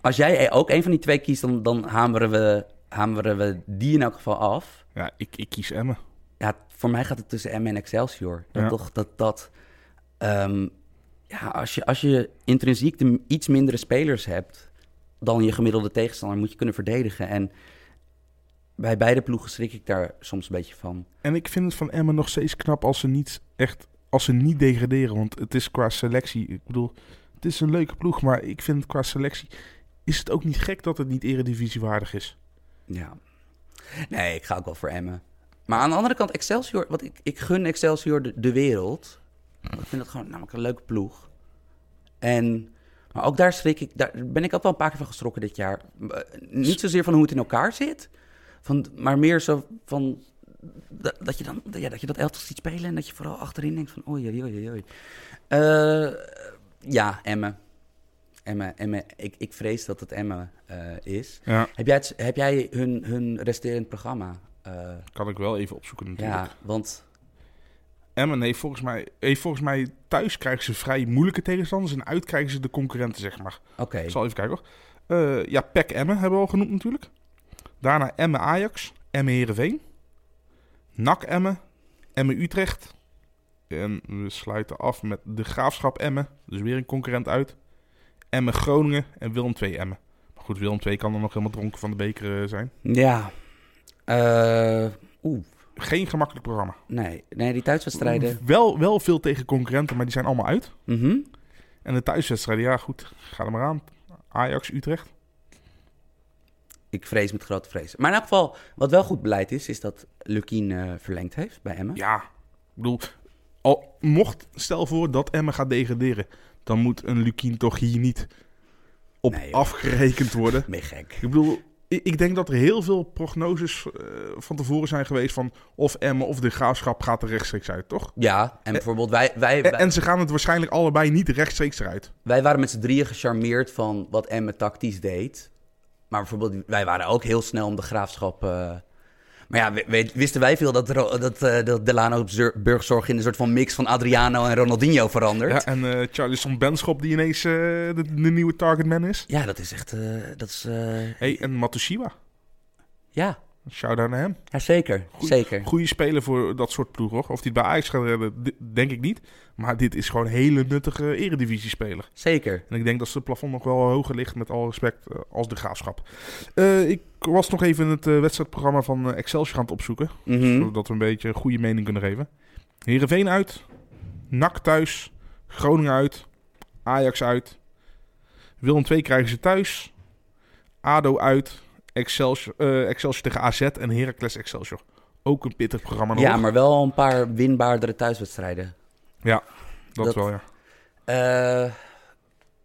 Speaker 1: als jij ook een van die twee kiest, dan, dan hameren, we, hameren we die in elk geval af.
Speaker 2: Ja, ik, ik kies Emmen.
Speaker 1: Ja, voor mij gaat het tussen Emmen en Excelsior. Dat toch dat dat... Ehm, ja, als je, als je intrinsiek de iets mindere spelers hebt dan je gemiddelde tegenstander, moet je kunnen verdedigen. En bij beide ploegen schrik ik daar soms een beetje van.
Speaker 2: En ik vind het van Emmen nog steeds knap als ze niet echt, als ze niet degraderen. Want het is qua selectie, ik bedoel, het is een leuke ploeg, maar ik vind qua selectie is het ook niet gek dat het niet eredivisiewaardig is.
Speaker 1: Ja. Nee, ik ga ook wel voor Emmen. Maar aan de andere kant, Excelsior, wat ik, ik gun Excelsior de, wereld. Ik vind het gewoon namelijk een leuke ploeg. En, maar ook daar schrik ik, daar ben ik ook wel een paar keer van geschrokken dit jaar. Niet zozeer van hoe het in elkaar zit, van, maar meer zo van dat, dat je dan ja, dat je dat elftal ziet spelen en dat je vooral achterin denkt van oei, oei, oei, oei. Uh, ja, Emmen. Emmen, Emmen. Ik, ik vrees dat het Emmen uh, is.
Speaker 2: Ja.
Speaker 1: Heb jij, het, heb jij hun, hun resterend programma? Uh,
Speaker 2: kan ik wel even opzoeken natuurlijk.
Speaker 1: Ja, want...
Speaker 2: Emmen heeft volgens mij, heeft volgens mij thuis krijgen ze vrij moeilijke tegenstanders en uit krijgen ze de concurrenten, zeg maar.
Speaker 1: Oké. Okay.
Speaker 2: Ik zal even kijken hoor. Uh, ja, PEC Emmen hebben we al genoemd natuurlijk. Daarna Emmen Ajax, Emmen Heerenveen. NAC Emmen, Emmen Utrecht. En we sluiten af met de Graafschap Emmen. Dus weer een concurrent uit. Emmen Groningen en Willem 2 Emmen. Maar goed, Willem 2 kan dan nog helemaal dronken van de beker zijn.
Speaker 1: Ja. Uh, Oeh.
Speaker 2: Geen gemakkelijk programma.
Speaker 1: Nee, nee die thuiswedstrijden...
Speaker 2: Wel, wel veel tegen concurrenten, maar die zijn allemaal uit.
Speaker 1: Mm -hmm.
Speaker 2: En de thuiswedstrijden, ja goed, ga er maar aan. Ajax, Utrecht.
Speaker 1: Ik vrees met grote vrees. Maar in elk geval, wat wel goed beleid is, is dat Lukien uh, verlengd heeft bij Emmen.
Speaker 2: Ja, ik bedoel, al mocht, stel voor dat Emmen gaat degraderen, dan moet een Lukien toch hier niet op
Speaker 1: Nee,
Speaker 2: afgerekend worden.
Speaker 1: Mee gek.
Speaker 2: Ik bedoel, ik, ik denk dat er heel veel prognoses eh, van tevoren zijn geweest van of Emmen of de Graafschap gaat er rechtstreeks uit, toch?
Speaker 1: Ja, en bijvoorbeeld wij, wij,
Speaker 2: En,
Speaker 1: wij,
Speaker 2: en ze gaan het waarschijnlijk allebei niet rechtstreeks eruit.
Speaker 1: wij waren met z'n drieën gecharmeerd van wat Emmen tactisch deed. Maar bijvoorbeeld, wij waren ook heel snel om de graafschap. eh, maar ja, wisten wij veel dat, dat, eh, dat Delano Burgzorg in een soort van mix van Adriano en Ronaldinho verandert.
Speaker 2: Ja, en eh Charlison Benschop die ineens eh, de, de nieuwe targetman is.
Speaker 1: Ja, dat is echt. dat is,
Speaker 2: Hey, en Matushiwa.
Speaker 1: ja.
Speaker 2: Shout-out naar hem.
Speaker 1: ja, zeker.
Speaker 2: Goeie-
Speaker 1: zeker.
Speaker 2: Goede speler voor dat soort ploeg, hoor. Of hij het bij Ajax gaat redden, denk ik niet. Maar dit is gewoon een hele nuttige eredivisie-speler.
Speaker 1: Zeker.
Speaker 2: En ik denk dat zijn plafond nog wel hoger ligt, met alle respect, eh, als de graafschap. Eh, ik was nog even het eh, wedstrijdprogramma van Excelsior aan het opzoeken.
Speaker 1: Mhm.
Speaker 2: Zodat we een beetje een goede mening kunnen geven. Heerenveen uit. NAC thuis. Groningen uit. Ajax uit. Willem 2 krijgen ze thuis. ADO uit. Excelsior, eh, Excelsior tegen AZ en Heracles Excelsior. Ook een pittig programma nog.
Speaker 1: Ja, maar wel een paar winbaardere thuiswedstrijden.
Speaker 2: dat,
Speaker 1: dat-
Speaker 2: wel, ja.
Speaker 1: Eh,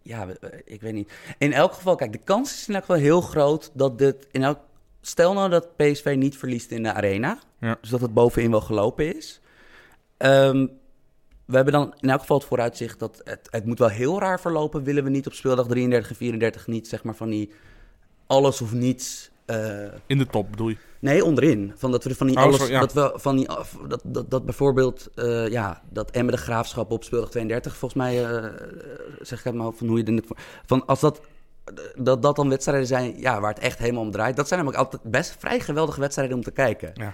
Speaker 1: ja, we- ik weet niet. In elk geval, kijk, de kans is in elk geval heel groot dat dit... In elk, stel nou dat PSV niet verliest in de arena.
Speaker 2: Ja.
Speaker 1: Dus dat het bovenin wel gelopen is. Ehm, we hebben dan in elk geval het vooruitzicht dat het, het moet wel heel raar verlopen. Willen we niet op speeldag 33 en 34 niet, zeg maar, van die alles of niets... eh,
Speaker 2: In de top bedoel je.
Speaker 1: Nee, onderin. Van dat we van die
Speaker 2: Oh,
Speaker 1: alles.
Speaker 2: ja.
Speaker 1: Dat we van die. af- Dat, dat, dat bijvoorbeeld. eh, ja, dat Emmen de graafschap op speeldag 32, volgens mij. eh, zeg ik het maar van hoe je net. voor- Van als dat. Dat, dat dan wedstrijden zijn ja, waar het echt helemaal om draait. Dat zijn namelijk altijd best vrij geweldige wedstrijden om te kijken.
Speaker 2: Ja.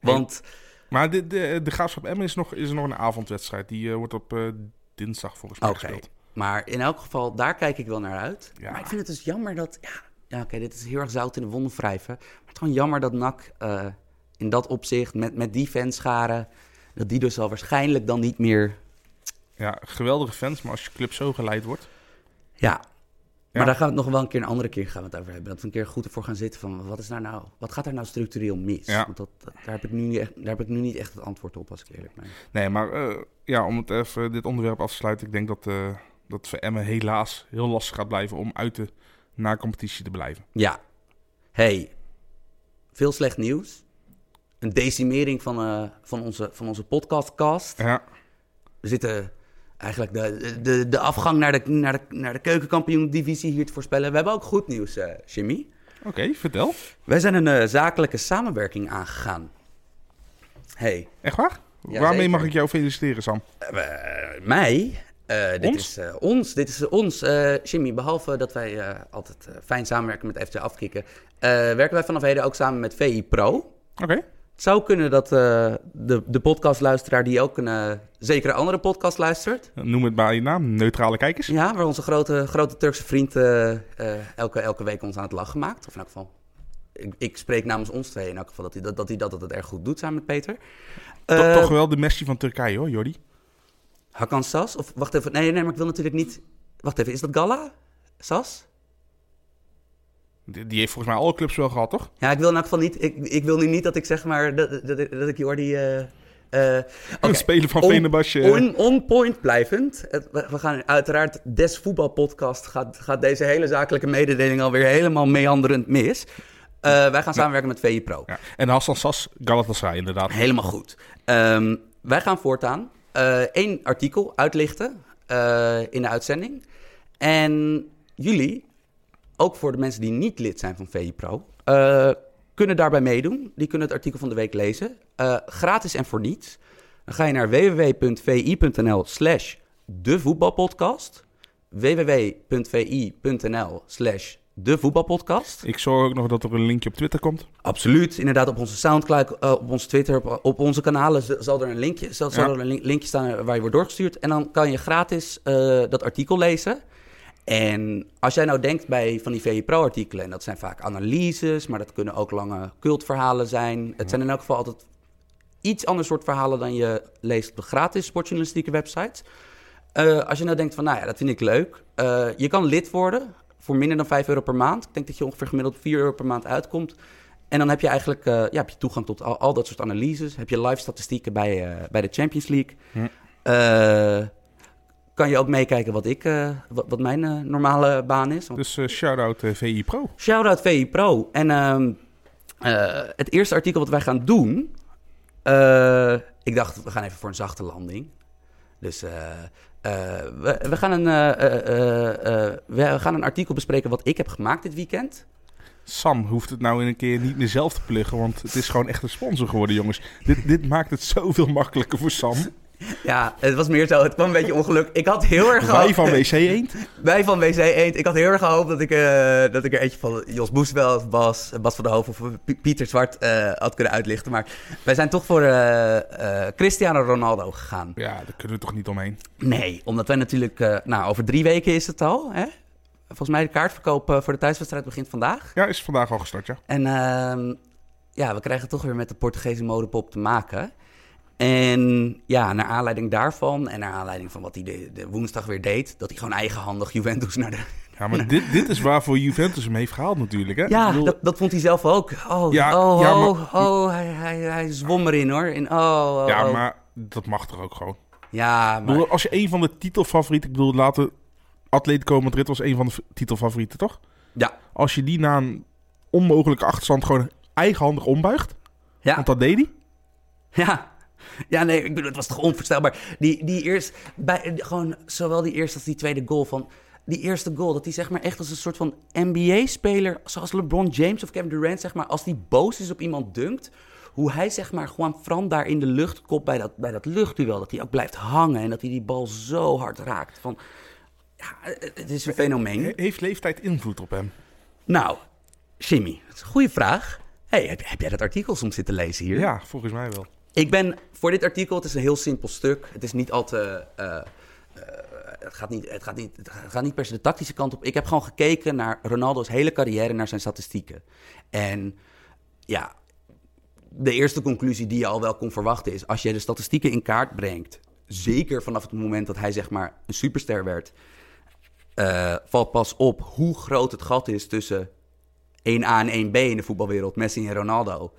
Speaker 1: Want
Speaker 2: Maar de, de, de Graafschap Emmen is nog, is nog een avondwedstrijd. Die wordt op dinsdag volgens mij
Speaker 1: Oké.
Speaker 2: gespeeld.
Speaker 1: Maar in elk geval, daar kijk ik wel naar uit.
Speaker 2: Ja.
Speaker 1: Maar ik vind het dus jammer dat... Ja, ja oké, dit is heel erg zout in de wonden wrijven. Maar het is gewoon jammer dat NAC eh, in dat opzicht... Met, met die fanscharen... dat die dus al waarschijnlijk dan niet meer...
Speaker 2: Ja, geweldige fans, maar als je club zo geleid wordt...
Speaker 1: Ja,
Speaker 2: Ja.
Speaker 1: maar daar gaan we het nog wel een keer een andere keer gaan we het over hebben. Dat we een keer goed ervoor gaan zitten van... wat, is nou nou, wat gaat er nou structureel mis?
Speaker 2: Ja.
Speaker 1: Want dat, dat- daar, heb ik nu niet echt, daar heb ik nu niet echt het antwoord op, als ik eerlijk ben.
Speaker 2: Nee, maar eh, ja, om het even dit onderwerp af te sluiten. Ik denk dat, eh dat voor Emmen helaas heel lastig gaat blijven om uit de na-competitie te blijven.
Speaker 1: Ja. Hey, veel slecht nieuws. Een decimering van, eh, van, onze, van onze podcastcast.
Speaker 2: Ja,
Speaker 1: We zitten eigenlijk de, de, de afgang naar de, naar, de, naar de keukenkampioen-divisie hier te voorspellen. We hebben ook goed nieuws, eh Jimmy.
Speaker 2: oké, vertel.
Speaker 1: Wij zijn een eh, zakelijke samenwerking aangegaan. Hey,
Speaker 2: Echt waar?
Speaker 1: Ja,
Speaker 2: Waarmee
Speaker 1: zeker.
Speaker 2: mag ik jou feliciteren, Sam?
Speaker 1: eh, mij... eh, dit
Speaker 2: Ons?
Speaker 1: is eh, ons. Dit is ons. Eh, Jimmy, behalve dat wij altijd fijn samenwerken met FC Afkikken... werken wij vanaf heden ook samen met VI Pro.
Speaker 2: Oké.
Speaker 1: Het zou kunnen dat de, de podcastluisteraar die ook een zekere andere podcast luistert...
Speaker 2: Noem het maar je naam. Neutrale kijkers.
Speaker 1: Ja, waar onze grote, grote Turkse vriend elke, elke week ons aan het lachen maakt. Of in elk geval, ik, ik spreek namens ons twee in elk geval dat hij dat, dat, hij dat altijd erg goed doet samen met Peter.
Speaker 2: To-
Speaker 1: Eh,
Speaker 2: toch wel de Messi van Turkije hoor, Jordi.
Speaker 1: Hakan Sas? Of wacht even, nee, nee, maar ik wil natuurlijk niet... Wacht even, is dat Galla? Sas?
Speaker 2: Die, die heeft volgens mij alle clubs wel gehad, toch?
Speaker 1: Ja, ik wil in elk geval niet... Ik, ik wil nu niet dat ik zeg maar dat, dat, dat ik Jordi... eh eh, oké.
Speaker 2: Een speler van
Speaker 1: On-
Speaker 2: Venebadje.
Speaker 1: On, on point blijvend. We we gaan uiteraard, Des Voetbalpodcast gaat, gaat deze hele zakelijke mededeling alweer helemaal meanderend mis. wij gaan samenwerken met VI Pro. Ja.
Speaker 2: En Hassan Sas, Galatasaray inderdaad.
Speaker 1: Helemaal goed. Ehm, wij gaan voortaan één artikel uitlichten in de uitzending. En jullie, ook voor de mensen die niet lid zijn van VI Pro, kunnen daarbij meedoen. Die kunnen het artikel van de week lezen. gratis en voor niets. Dan ga je naar www.vi.nl slash de voetbalpodcast. www.vi.nl slash de voetbalpodcast.
Speaker 2: Ik zorg ook nog dat er een linkje op Twitter komt.
Speaker 1: Absoluut, inderdaad op onze Soundcloud, uh, op onze Twitter, op, onze kanalen zal er een linkje, zal, zal er een linkje staan waar je wordt doorgestuurd. En dan kan je gratis uh, dat artikel lezen. En als jij nou denkt bij van die VE Pro artikelen, en dat zijn vaak analyses, maar dat kunnen ook lange cultverhalen zijn. Het zijn in elk geval altijd iets ander soort verhalen dan je leest op de gratis sportjournalistieke websites. Uh, als je nou denkt van, nou ja, dat vind ik leuk. Je kan lid worden voor minder dan 5 euro per maand. Ik denk dat je ongeveer gemiddeld 4 euro per maand uitkomt. En dan heb je eigenlijk uh, ja, heb je toegang tot al, al, dat soort analyses. Heb je live statistieken bij, bij de Champions League. Hm. kan je ook meekijken wat, ik, wat, wat, mijn normale baan is.
Speaker 2: Dus shout-out VI Pro.
Speaker 1: Shout-out VI Pro. En ehm, het eerste artikel wat wij gaan doen... Ik dacht, we gaan even voor een zachte landing. Dus uh, we, gaan een, we gaan een artikel bespreken wat ik heb gemaakt dit weekend.
Speaker 2: Sam hoeft het nou in een keer niet meer zelf te pluggen, want het is gewoon echt een sponsor geworden, jongens. Dit, dit maakt het zoveel makkelijker voor Sam.
Speaker 1: Ja, het was meer zo. Het kwam een beetje ongeluk. Ik had heel erg
Speaker 2: gehoopt... Wij van WC Eend?
Speaker 1: Wij van WC Eend. Ik had heel erg gehoopt dat ik, uh, dat ik er eentje van Jos Boeswel, Bas, Bas van der Hoofd of Pieter Zwart uh, had kunnen uitlichten. Maar wij zijn toch voor uh, Cristiano Ronaldo gegaan.
Speaker 2: Ja, daar kunnen we toch niet omheen?
Speaker 1: Nee, omdat wij natuurlijk... nou, over drie weken is het al, hè? Volgens mij de kaartverkoop voor de thuiswedstrijd begint vandaag.
Speaker 2: Ja, is vandaag al gestart, ja.
Speaker 1: En ehm, ja, we krijgen toch weer met de Portugese modepop te maken... En ja, naar aanleiding daarvan en naar aanleiding van wat hij de, de woensdag weer deed, dat hij gewoon eigenhandig Juventus naar de.
Speaker 2: Ja, maar dit, dit is waarvoor Juventus hem heeft gehaald natuurlijk. Hè?
Speaker 1: Ja, dat, dat vond hij zelf ook. Oh, ja, oh, ja, maar, oh, oh, hij, hij, hij zwom erin hoor. In, oh,
Speaker 2: oh,
Speaker 1: ja,
Speaker 2: oh. maar dat mag toch ook gewoon.
Speaker 1: Ja, maar...
Speaker 2: Bedoel, als je een van de titelfavorieten, ik bedoel, laten Atletico Madrid was een van de titelfavorieten, toch?
Speaker 1: Ja.
Speaker 2: Als je die na een onmogelijke achterstand gewoon eigenhandig ombuigt, ja. want dat deed hij.
Speaker 1: Ja, ja, nee, ik bedoel, het was toch onvoorstelbaar. Die, die eerst, bij, gewoon zowel die eerste als die tweede goal van... Die eerste goal, dat hij zeg maar echt als een soort van NBA-speler... zoals LeBron James of Kevin Durant, zeg maar... als die boos is op iemand dunkt... hoe hij zeg maar gewoon Fran daar in de lucht kopt bij dat, bij dat luchtduel... dat hij ook blijft hangen en dat hij die bal zo hard raakt. Van, ja, het is een fenomeen.
Speaker 2: Heeft leeftijd invloed op hem?
Speaker 1: Nou, Jimmy, dat is een goede vraag. Hey, heb, heb jij dat artikel soms zitten lezen hier?
Speaker 2: Ja, volgens mij wel.
Speaker 1: Ik ben voor dit artikel, het is een heel simpel stuk. Het is niet al te. Uh, uh, het, gaat niet, het, gaat niet, het gaat niet per se de tactische kant op. Ik heb gewoon gekeken naar Ronaldo's hele carrière, naar zijn statistieken. En ja, de eerste conclusie die je al wel kon verwachten is: als je de statistieken in kaart brengt, zeker vanaf het moment dat hij zeg maar een superster werd, uh, valt pas op hoe groot het gat is tussen 1A en 1B in de voetbalwereld, Messi en Ronaldo.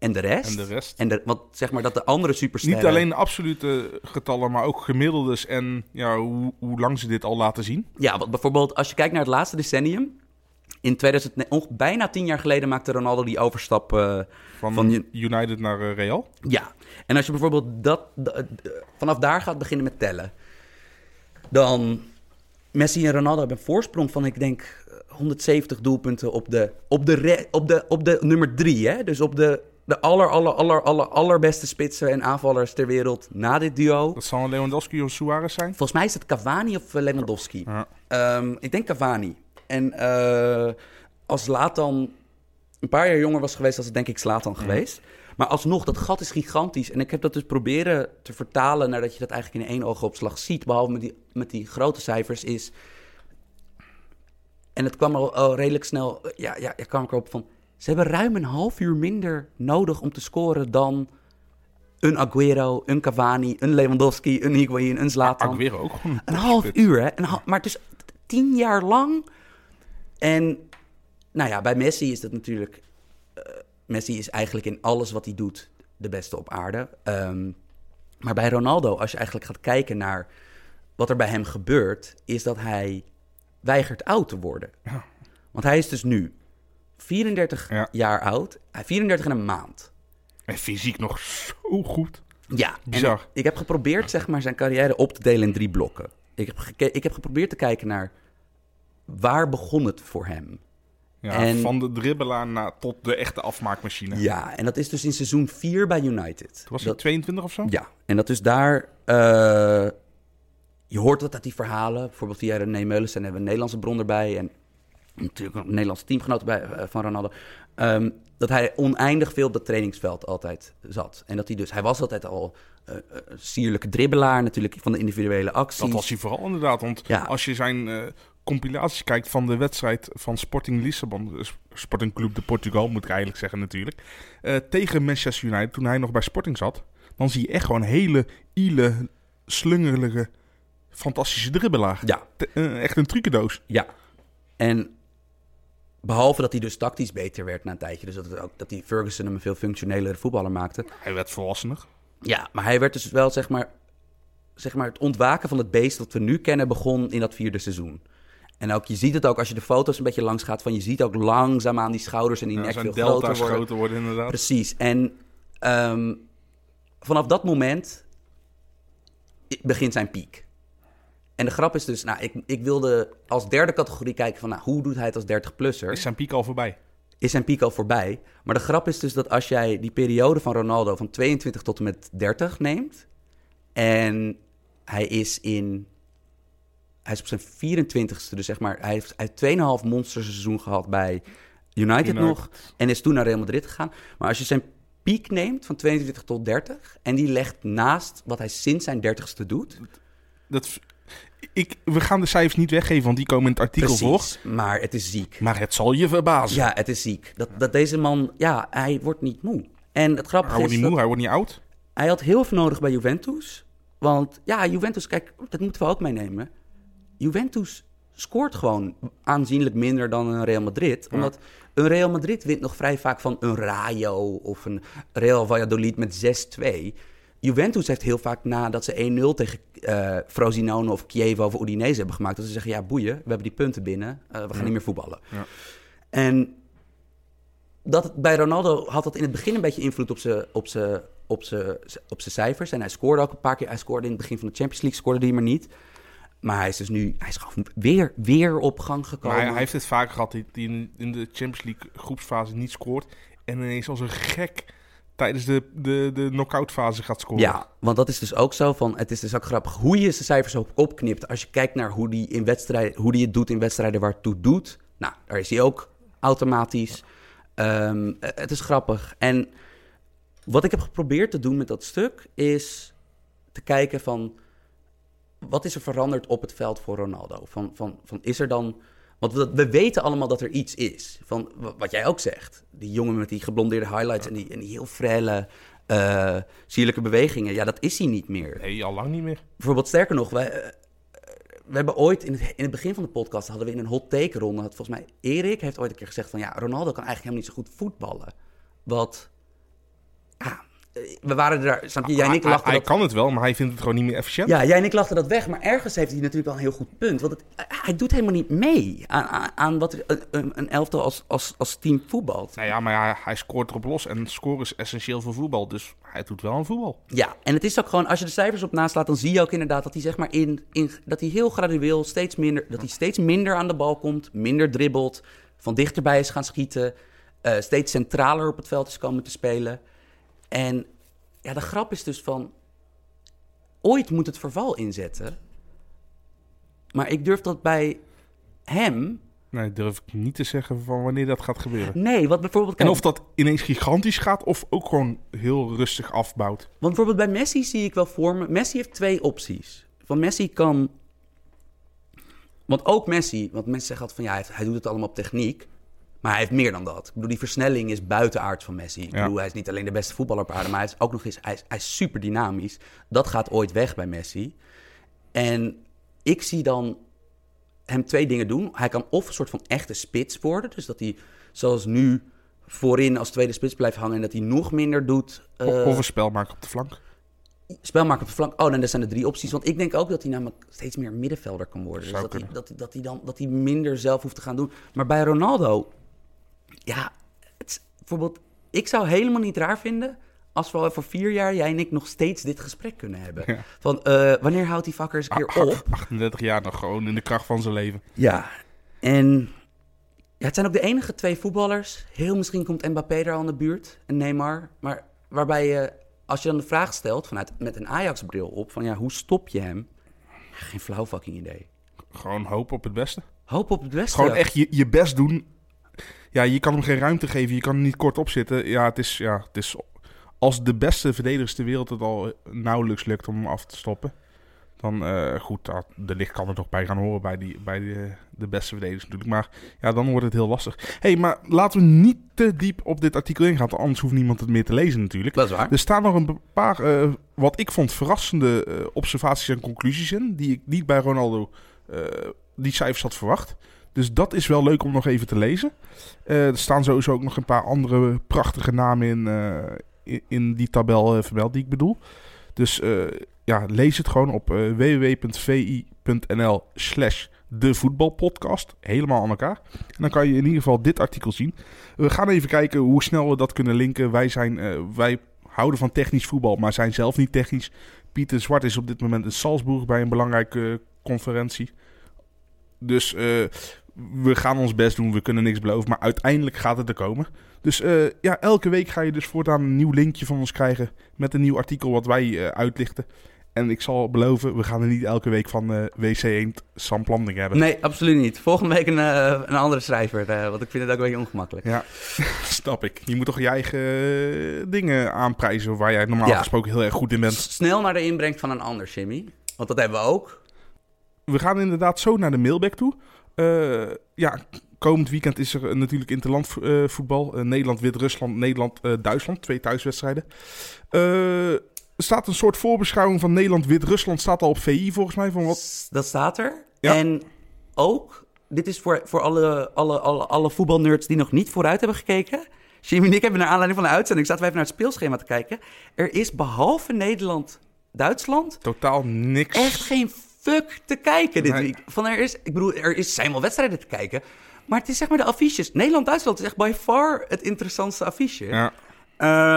Speaker 1: En de rest?
Speaker 2: En de rest.
Speaker 1: En de, wat zeg maar dat de andere supersterren...
Speaker 2: Niet alleen absolute getallen, maar ook gemiddeldes en ja, hoe, hoe lang ze dit al laten zien.
Speaker 1: Ja, wat bijvoorbeeld als je kijkt naar het laatste decennium. In 2009, bijna tien jaar geleden maakte Ronaldo die overstap uh,
Speaker 2: van, van, United naar uh, Real.
Speaker 1: Ja, en als je bijvoorbeeld dat, vanaf daar gaat beginnen met tellen, dan Messi en Ronaldo hebben een voorsprong van, ik denk, 170 doelpunten op de, op de, op de, op de nummer drie. Hè? Dus op de de aller, aller, aller, aller, allerbeste spitsen en aanvallers ter wereld na dit duo.
Speaker 2: Dat zal Lewandowski of Suarez zijn?
Speaker 1: Volgens mij is het Cavani of eh, Lewandowski. Ehm, ik denk Cavani. En uh, als Zlatan een paar jaar jonger was geweest, was het denk ik Zlatan mm. geweest. Maar alsnog, dat gat is gigantisch. En ik heb dat dus proberen te vertalen naar dat je dat eigenlijk in één oogopslag ziet. Behalve met die, met die grote cijfers is... En het kwam al, al redelijk snel... Ja, ja, ik kwam erop van ze hebben ruim een half uur minder nodig om te scoren dan een Aguero, een Cavani, een Lewandowski, een Higuain, een Zlatan.
Speaker 2: Aguero ook gewoon.
Speaker 1: Een half uur, hè? Een maar dus tien jaar lang. En nou ja, bij Messi is dat natuurlijk... Uh, Messi is eigenlijk in alles wat hij doet de beste op aarde. Um, maar bij Ronaldo, als je eigenlijk gaat kijken naar wat er bij hem gebeurt... is dat hij weigert oud te worden. Ja. Want hij is dus nu 34 jaar oud. 34 en een maand.
Speaker 2: En fysiek nog zo goed.
Speaker 1: Ja, Bizar. Ik, heb geprobeerd zeg maar, zijn carrière op te delen in drie blokken. Ik heb, ik heb geprobeerd te kijken naar waar begon het voor hem.
Speaker 2: Ja, en, van de dribbelaar naar, tot de echte afmaakmachine.
Speaker 1: Ja, en dat is dus in seizoen 4 bij United.
Speaker 2: Toen was hij 22 of zo?
Speaker 1: Ja, en dat is daar... Uh, je hoort dat uit die verhalen. Bijvoorbeeld via René Meulens en hebben we een Nederlandse bron erbij. En natuurlijk een Nederlandse teamgenoot bij, uh, van Ronaldo. Um, dat hij oneindig veel op dat trainingsveld altijd zat. En dat hij dus, hij was altijd al uh, sierlijke dribbelaar, natuurlijk van de individuele acties. Dat
Speaker 2: was hij vooral inderdaad. Want ja. als je zijn uh, compilatie kijkt van de wedstrijd van Sporting Lissabon, Sporting Club de Portugal moet ik eigenlijk zeggen natuurlijk, tegen Manchester United, toen hij nog bij Sporting zat, dan zie je echt gewoon hele ile, slungerige, fantastische dribbelaar.
Speaker 1: Ja.
Speaker 2: echt een trucendoos.
Speaker 1: Ja. En Behalve dat hij dus tactisch beter werd na een tijdje. Dus dat, het ook, dat die Ferguson hem een veel functionelere voetballer maakte.
Speaker 2: Hij werd volwassener.
Speaker 1: Ja, maar hij werd dus wel, zeg maar, zeg maar... Het ontwaken van het beest dat we nu kennen begon in dat vierde seizoen. En ook, je ziet het ook als je de foto's een beetje langs gaat... van je ziet ook langzaamaan die schouders en die nek veel groter worden.
Speaker 2: groter worden, inderdaad.
Speaker 1: Precies. En um, vanaf dat moment begint zijn piek. En de grap is dus, nou, ik, ik wilde als derde categorie kijken van, nou, hoe doet hij het als 30-plusser?
Speaker 2: Is zijn piek al voorbij?
Speaker 1: Is zijn piek al voorbij. Maar de grap is dus dat als jij die periode van Ronaldo van 22 tot en met 30 neemt... en hij is in... Hij is op zijn 24ste, dus zeg maar... Hij heeft, hij heeft 2,5 monsterseizoen gehad bij United, nog... en is toen naar Real Madrid gegaan. Maar als je zijn piek neemt van 22 tot 30... en die legt naast wat hij sinds zijn 30ste doet...
Speaker 2: Dat, ik, we gaan de cijfers niet weggeven, want die komen in het artikel
Speaker 1: voor. maar het is ziek.
Speaker 2: Maar het zal je verbazen.
Speaker 1: Ja, het is ziek. Dat, dat deze man, ja, hij wordt niet moe. En het grappige
Speaker 2: hij wordt niet moe, hij wordt niet oud.
Speaker 1: Hij had heel veel nodig bij Juventus. Want ja, Juventus, kijk, dat moeten we ook meenemen. Juventus scoort gewoon aanzienlijk minder dan een Real Madrid. Omdat een Real Madrid wint nog vrij vaak van een Rayo of een Real Valladolid met 6-2. Juventus heeft heel vaak nadat ze 1-0 tegen uh, Frosinone of Chievo of Udinese hebben gemaakt... dat ze zeggen, ja boeien, we hebben die punten binnen, uh, we gaan niet meer voetballen. Ja. En dat, bij Ronaldo had dat in het begin een beetje invloed op zijn op op op cijfers. En hij scoorde ook een paar keer. Hij scoorde in het begin van de Champions League, scoorde hij maar niet. Maar hij is dus nu hij is gewoon weer, weer op gang gekomen.
Speaker 2: Maar hij, heeft het vaak gehad, dat hij in, in de Champions League groepsfase niet scoort. En ineens als een gek tijdens de, de, de knock-out fase gaat scoren.
Speaker 1: Ja, want dat is dus ook zo van, het is dus ook grappig hoe je zijn cijfers op opknipt. Als je kijkt naar hoe die, in wedstrijden, hoe die het doet in wedstrijden waar het toe doet. Nou, daar is hij ook automatisch. Ehm, het is grappig. En wat ik heb geprobeerd te doen met dat stuk is te kijken van... Wat is er veranderd op het veld voor Ronaldo? Van, van, van is er dan want we, weten allemaal dat er iets is. Van wat jij ook zegt. Die jongen met die geblondeerde highlights en, die, en die heel frelle, uh, sierlijke bewegingen. Ja, dat is hij niet meer.
Speaker 2: Nee, al lang niet meer.
Speaker 1: Bijvoorbeeld, sterker nog, wij, uh, we hebben ooit in het, in het begin van de podcast hadden we in een hot take ronde. Volgens mij, Erik heeft ooit een keer gezegd van ja, Ronaldo kan eigenlijk helemaal niet zo goed voetballen. Wat we waren er, snap je, jij en ik lachten
Speaker 2: Hij, hij kan het wel, maar hij vindt het gewoon niet meer efficiënt.
Speaker 1: Ja, jij en ik lachten dat weg, maar ergens heeft hij natuurlijk wel een heel goed punt. Want het, hij doet helemaal niet mee aan, aan, wat een, een, elftal als, als, als team voetbalt.
Speaker 2: Nou ja, maar ja, hij scoort erop los en scoren is essentieel voor voetbal, dus hij doet wel een voetbal.
Speaker 1: Ja, en het is ook gewoon, als je de cijfers op naast laat, dan zie je ook inderdaad dat hij zeg maar in, in dat hij heel gradueel steeds minder, dat hij steeds minder aan de bal komt, minder dribbelt, van dichterbij is gaan schieten, uh, steeds centraler op het veld is komen te spelen. En ja, de grap is dus van. Ooit moet het verval inzetten. Maar ik durf dat bij hem.
Speaker 2: Nee, durf ik niet te zeggen van wanneer dat gaat gebeuren.
Speaker 1: Nee, wat bijvoorbeeld.
Speaker 2: En of dat ineens gigantisch gaat of ook gewoon heel rustig afbouwt.
Speaker 1: Want bijvoorbeeld bij Messi zie ik wel voor me. Messi heeft twee opties. Van Messi kan. Want ook Messi, want mensen zeggen altijd van ja, hij doet het allemaal op techniek. Maar hij heeft meer dan dat. Ik bedoel, die versnelling is buitenaard van Messi. Ik bedoel, hij is niet alleen de beste voetballer op aarde, maar hij is ook nog eens hij is, hij is super dynamisch. Dat gaat ooit weg bij Messi. En ik zie dan hem twee dingen doen. Hij kan of een soort van echte spits worden. Dus dat hij, zoals nu, voorin als tweede spits blijft hangen... en dat hij nog minder doet.
Speaker 2: Uh, of een spel maken op de flank.
Speaker 1: Spel maken op de flank. Oh, dan zijn er drie opties. Want ik denk ook dat hij namelijk steeds meer middenvelder kan worden. Dus dat hij, dat, dat, hij dan, dat hij minder zelf hoeft te gaan doen. Maar bij Ronaldo ja, het bijvoorbeeld, ik zou helemaal niet raar vinden als we over vier jaar jij en ik nog steeds dit gesprek kunnen hebben. Van uh, wanneer houdt die vakker eens een keer op?
Speaker 2: 38 jaar nog gewoon in de kracht van zijn leven.
Speaker 1: Ja, en ja, het zijn ook de enige twee voetballers. Heel misschien komt Mbappé er al aan de buurt en Neymar. Maar waarbij je, als je dan de vraag stelt vanuit met een Ajax-bril op, van ja, hoe stop je hem? Geen flauw fucking idee.
Speaker 2: Gewoon hoop op het beste.
Speaker 1: Hoop op het beste.
Speaker 2: Gewoon echt je, je best doen. Ja, je kan hem geen ruimte geven. Je kan er niet kort op zitten. Ja, het is, ja, het is als de beste verdedigers ter wereld het al nauwelijks lukt om hem af te stoppen. Dan uh, goed, de licht kan er toch bij gaan horen bij, die, bij de, de beste verdedigers natuurlijk. Maar ja, dan wordt het heel lastig. hey, maar laten we niet te diep op dit artikel ingaan. Want anders hoeft niemand het meer te lezen natuurlijk.
Speaker 1: Dat is waar.
Speaker 2: Er staan nog een paar, uh, wat ik vond, verrassende uh, observaties en conclusies in. Die ik niet bij Ronaldo die cijfers had verwacht. Dus dat is wel leuk om nog even te lezen. er staan sowieso ook nog een paar andere prachtige namen in, in, die tabel uh, vermeld die ik bedoel. Dus ja, lees het gewoon op www.vi.nl slash de voetbalpodcast. Helemaal aan elkaar. En dan kan je in ieder geval dit artikel zien. We gaan even kijken hoe snel we dat kunnen linken. Wij, zijn, wij houden van technisch voetbal, maar zijn zelf niet technisch. Pieter Zwart is op dit moment in Salzburg bij een belangrijke conferentie. Dus we gaan ons best doen, we kunnen niks beloven, maar uiteindelijk gaat het er komen. Dus uh, ja, elke week ga je dus voortaan een nieuw linkje van ons krijgen met een nieuw artikel wat wij uh, uitlichten. En ik zal beloven, we gaan er niet elke week van uh, WC 1 Sam Planting hebben.
Speaker 1: Nee, absoluut niet. Volgende week een, een andere schrijver, want ik vind het ook een beetje ongemakkelijk.
Speaker 2: Ja, snap ik. Je moet toch je eigen dingen aanprijzen waar jij normaal gesproken heel erg goed in bent.
Speaker 1: Snel naar de inbreng van een ander, Jimmy. Want dat hebben we ook.
Speaker 2: We gaan inderdaad zo naar de mailback toe. ja, komend weekend is er natuurlijk interland uh, voetbal. Uh, Nederland, Wit-Rusland, Nederland, Duitsland. Twee thuiswedstrijden. er staat een soort voorbeschouwing van Nederland, Wit-Rusland. Staat al op VI volgens mij. Van wat...
Speaker 1: Dat staat er. Ja. En ook, dit is voor, voor alle, alle, alle, alle voetbalnerds die nog niet vooruit hebben gekeken. Jimmy en ik hebben naar aanleiding van de uitzending... zaten wij even naar het speelschema te kijken. Er is behalve Nederland, Duitsland...
Speaker 2: Totaal niks.
Speaker 1: Echt geen fuck te kijken dit week. Van er is, ik bedoel, er is, zijn wel wedstrijden te kijken... Maar het is zeg maar de affiches. Nederland-Duitsland is echt by far het interessantste affiche. Ja.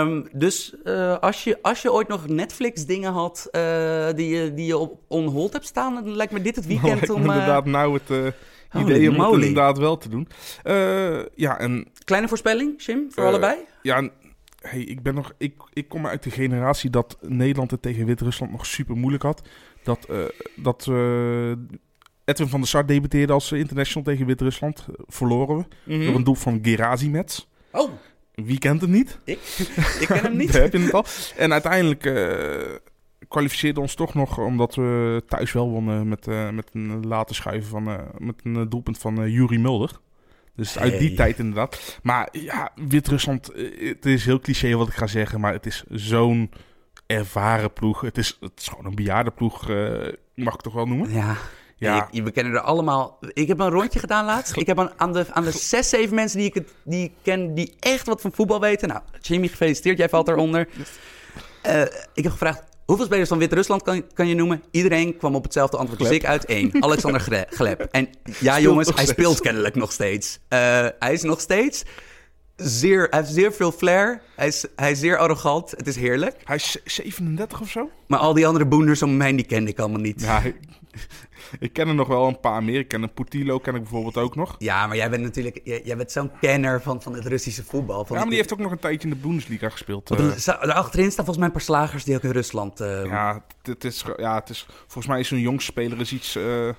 Speaker 1: Um, dus uh, als, je, als je ooit nog Netflix-dingen had uh, die, je, die je op on hold hebt staan, dan lijkt me dit het weekend om...
Speaker 2: Uh... inderdaad nou het idee om het inderdaad wel te doen. ja, en...
Speaker 1: Kleine voorspelling, Jim, voor allebei?
Speaker 2: Ja, hey, ik, ben nog, ik, ik kom uit de generatie dat Nederland het tegen Wit-Rusland nog super moeilijk had. Dat, dat Edwin van der Sar debuteerde als international tegen Wit-Rusland. Verloren we. Mm Door een doel van Gerazimets.
Speaker 1: Oh.
Speaker 2: Wie kent hem niet?
Speaker 1: Ik, ik ken hem niet.
Speaker 2: heb je het al. En uiteindelijk uh, kwalificeerde ons toch nog omdat we thuis wel wonnen met, uh, met een late schuiven van uh, met een doelpunt van Jurie Mulder. Dus uit die tijd inderdaad. Maar ja, Wit-Rusland, het is heel cliché wat ik ga zeggen, maar het is zo'n ervaren ploeg. Het is, het is gewoon een bejaarde ploeg, mag ik toch wel noemen.
Speaker 1: Ja. Ja. Je, we kennen er allemaal. Ik heb een rondje gedaan laatst. Ik heb aan, aan, de, aan de zes, zeven mensen die ik, die ik ken, die echt wat van voetbal weten. Nou, Jimmy, gefeliciteerd. Jij valt eronder. Uh, ik heb gevraagd, hoeveel spelers van Wit-Rusland kan, kan je noemen? Iedereen kwam op hetzelfde antwoord als ik uit. één. Alexander Gleb. En ja, jongens, hij speelt kennelijk nog steeds. Uh, hij is nog steeds zeer, hij heeft zeer veel flair. Hij is, hij is zeer arrogant. Het is heerlijk.
Speaker 2: Hij is 37 of zo?
Speaker 1: Maar al die andere boenders om mij, die kende ik allemaal niet.
Speaker 2: Ja, ik ken er nog wel een paar meer. Ik ken een Putilo, ken ik bijvoorbeeld ook nog.
Speaker 1: Ja, maar jij bent natuurlijk jij, bent zo'n kenner van, van het Russische voetbal. Van
Speaker 2: ja, maar die heeft ook nog een tijdje in de Bundesliga gespeeld.
Speaker 1: Uh. Achterin staan volgens mij een paar slagers die ook in Rusland... Uh...
Speaker 2: Ja, het is, ja, het is, volgens mij is zo'n jong speler is iets... Uh,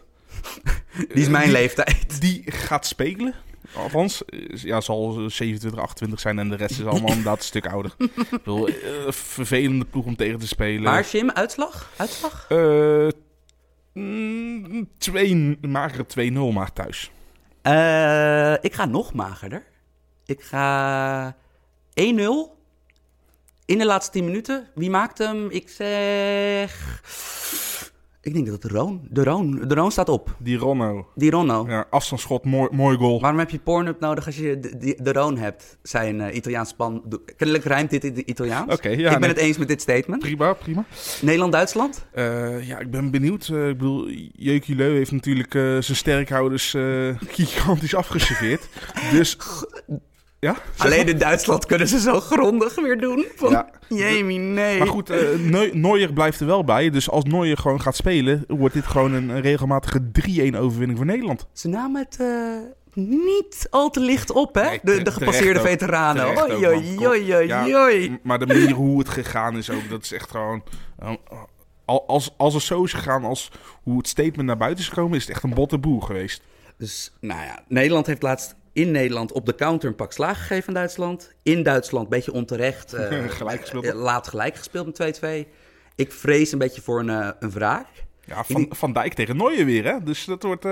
Speaker 1: die is mijn leeftijd.
Speaker 2: Die gaat spelen. Althans, ja, zal 27, 28 zijn en de rest is allemaal inderdaad een stuk ouder. Ik bedoel, vervelende ploeg om tegen te spelen.
Speaker 1: Maar Jim, uitslag? Uitslag?
Speaker 2: Mm, twee, magere 2-0 maar thuis.
Speaker 1: Uh, ik ga nog magerder. Ik ga 1-0 in de laatste 10 minuten. Wie maakt hem? Ik zeg ik denk dat het de Roon... De Roon, de Roon staat op.
Speaker 2: Die Ronno.
Speaker 1: Die Ronno.
Speaker 2: Ja, afstandsschot, mooi, mooi goal.
Speaker 1: Waarom heb je Pornhub nodig als je de, de, Roon hebt? Zijn uh, Italiaans span... Kennelijk rijmt dit in de Italiaans.
Speaker 2: Oké, ja.
Speaker 1: Ik ben het eens met dit statement.
Speaker 2: Prima, prima.
Speaker 1: Nederland-Duitsland?
Speaker 2: Uh, ja, ik ben benieuwd. Uh, ik bedoel, Jeukie Leu heeft natuurlijk zijn sterkhouders gigantisch afgeserveerd. dus... Ja?
Speaker 1: Alleen in Duitsland kunnen ze zo grondig weer doen. Van,
Speaker 2: Ja.
Speaker 1: Jamie, nee.
Speaker 2: Maar goed, Neuer blijft er wel bij. Dus als Neuer gewoon gaat spelen, wordt dit gewoon een, regelmatige 3-1 overwinning voor Nederland.
Speaker 1: Ze namen het eh, niet al te licht op, hè?
Speaker 2: Nee,
Speaker 1: de, gepasseerde
Speaker 2: ook.
Speaker 1: veteranen.
Speaker 2: Ook, Ja, Maar de manier hoe het gegaan is ook, dat is echt gewoon... eh, al- als, als het zo is gegaan als hoe het statement naar buiten is gekomen, is het echt een botte boel geweest.
Speaker 1: Dus, nou ja, Nederland heeft laatst in Nederland op de counter een pak slaag gegeven aan Duitsland. In Duitsland, een beetje onterecht. eh,
Speaker 2: Gelijk gespeeld.
Speaker 1: eh, laat gelijk gespeeld met 2-2. Ik vrees een beetje voor een, eh, een wraak.
Speaker 2: Ja, van, van Dijk tegen Neuer weer, hè? Dus dat wordt...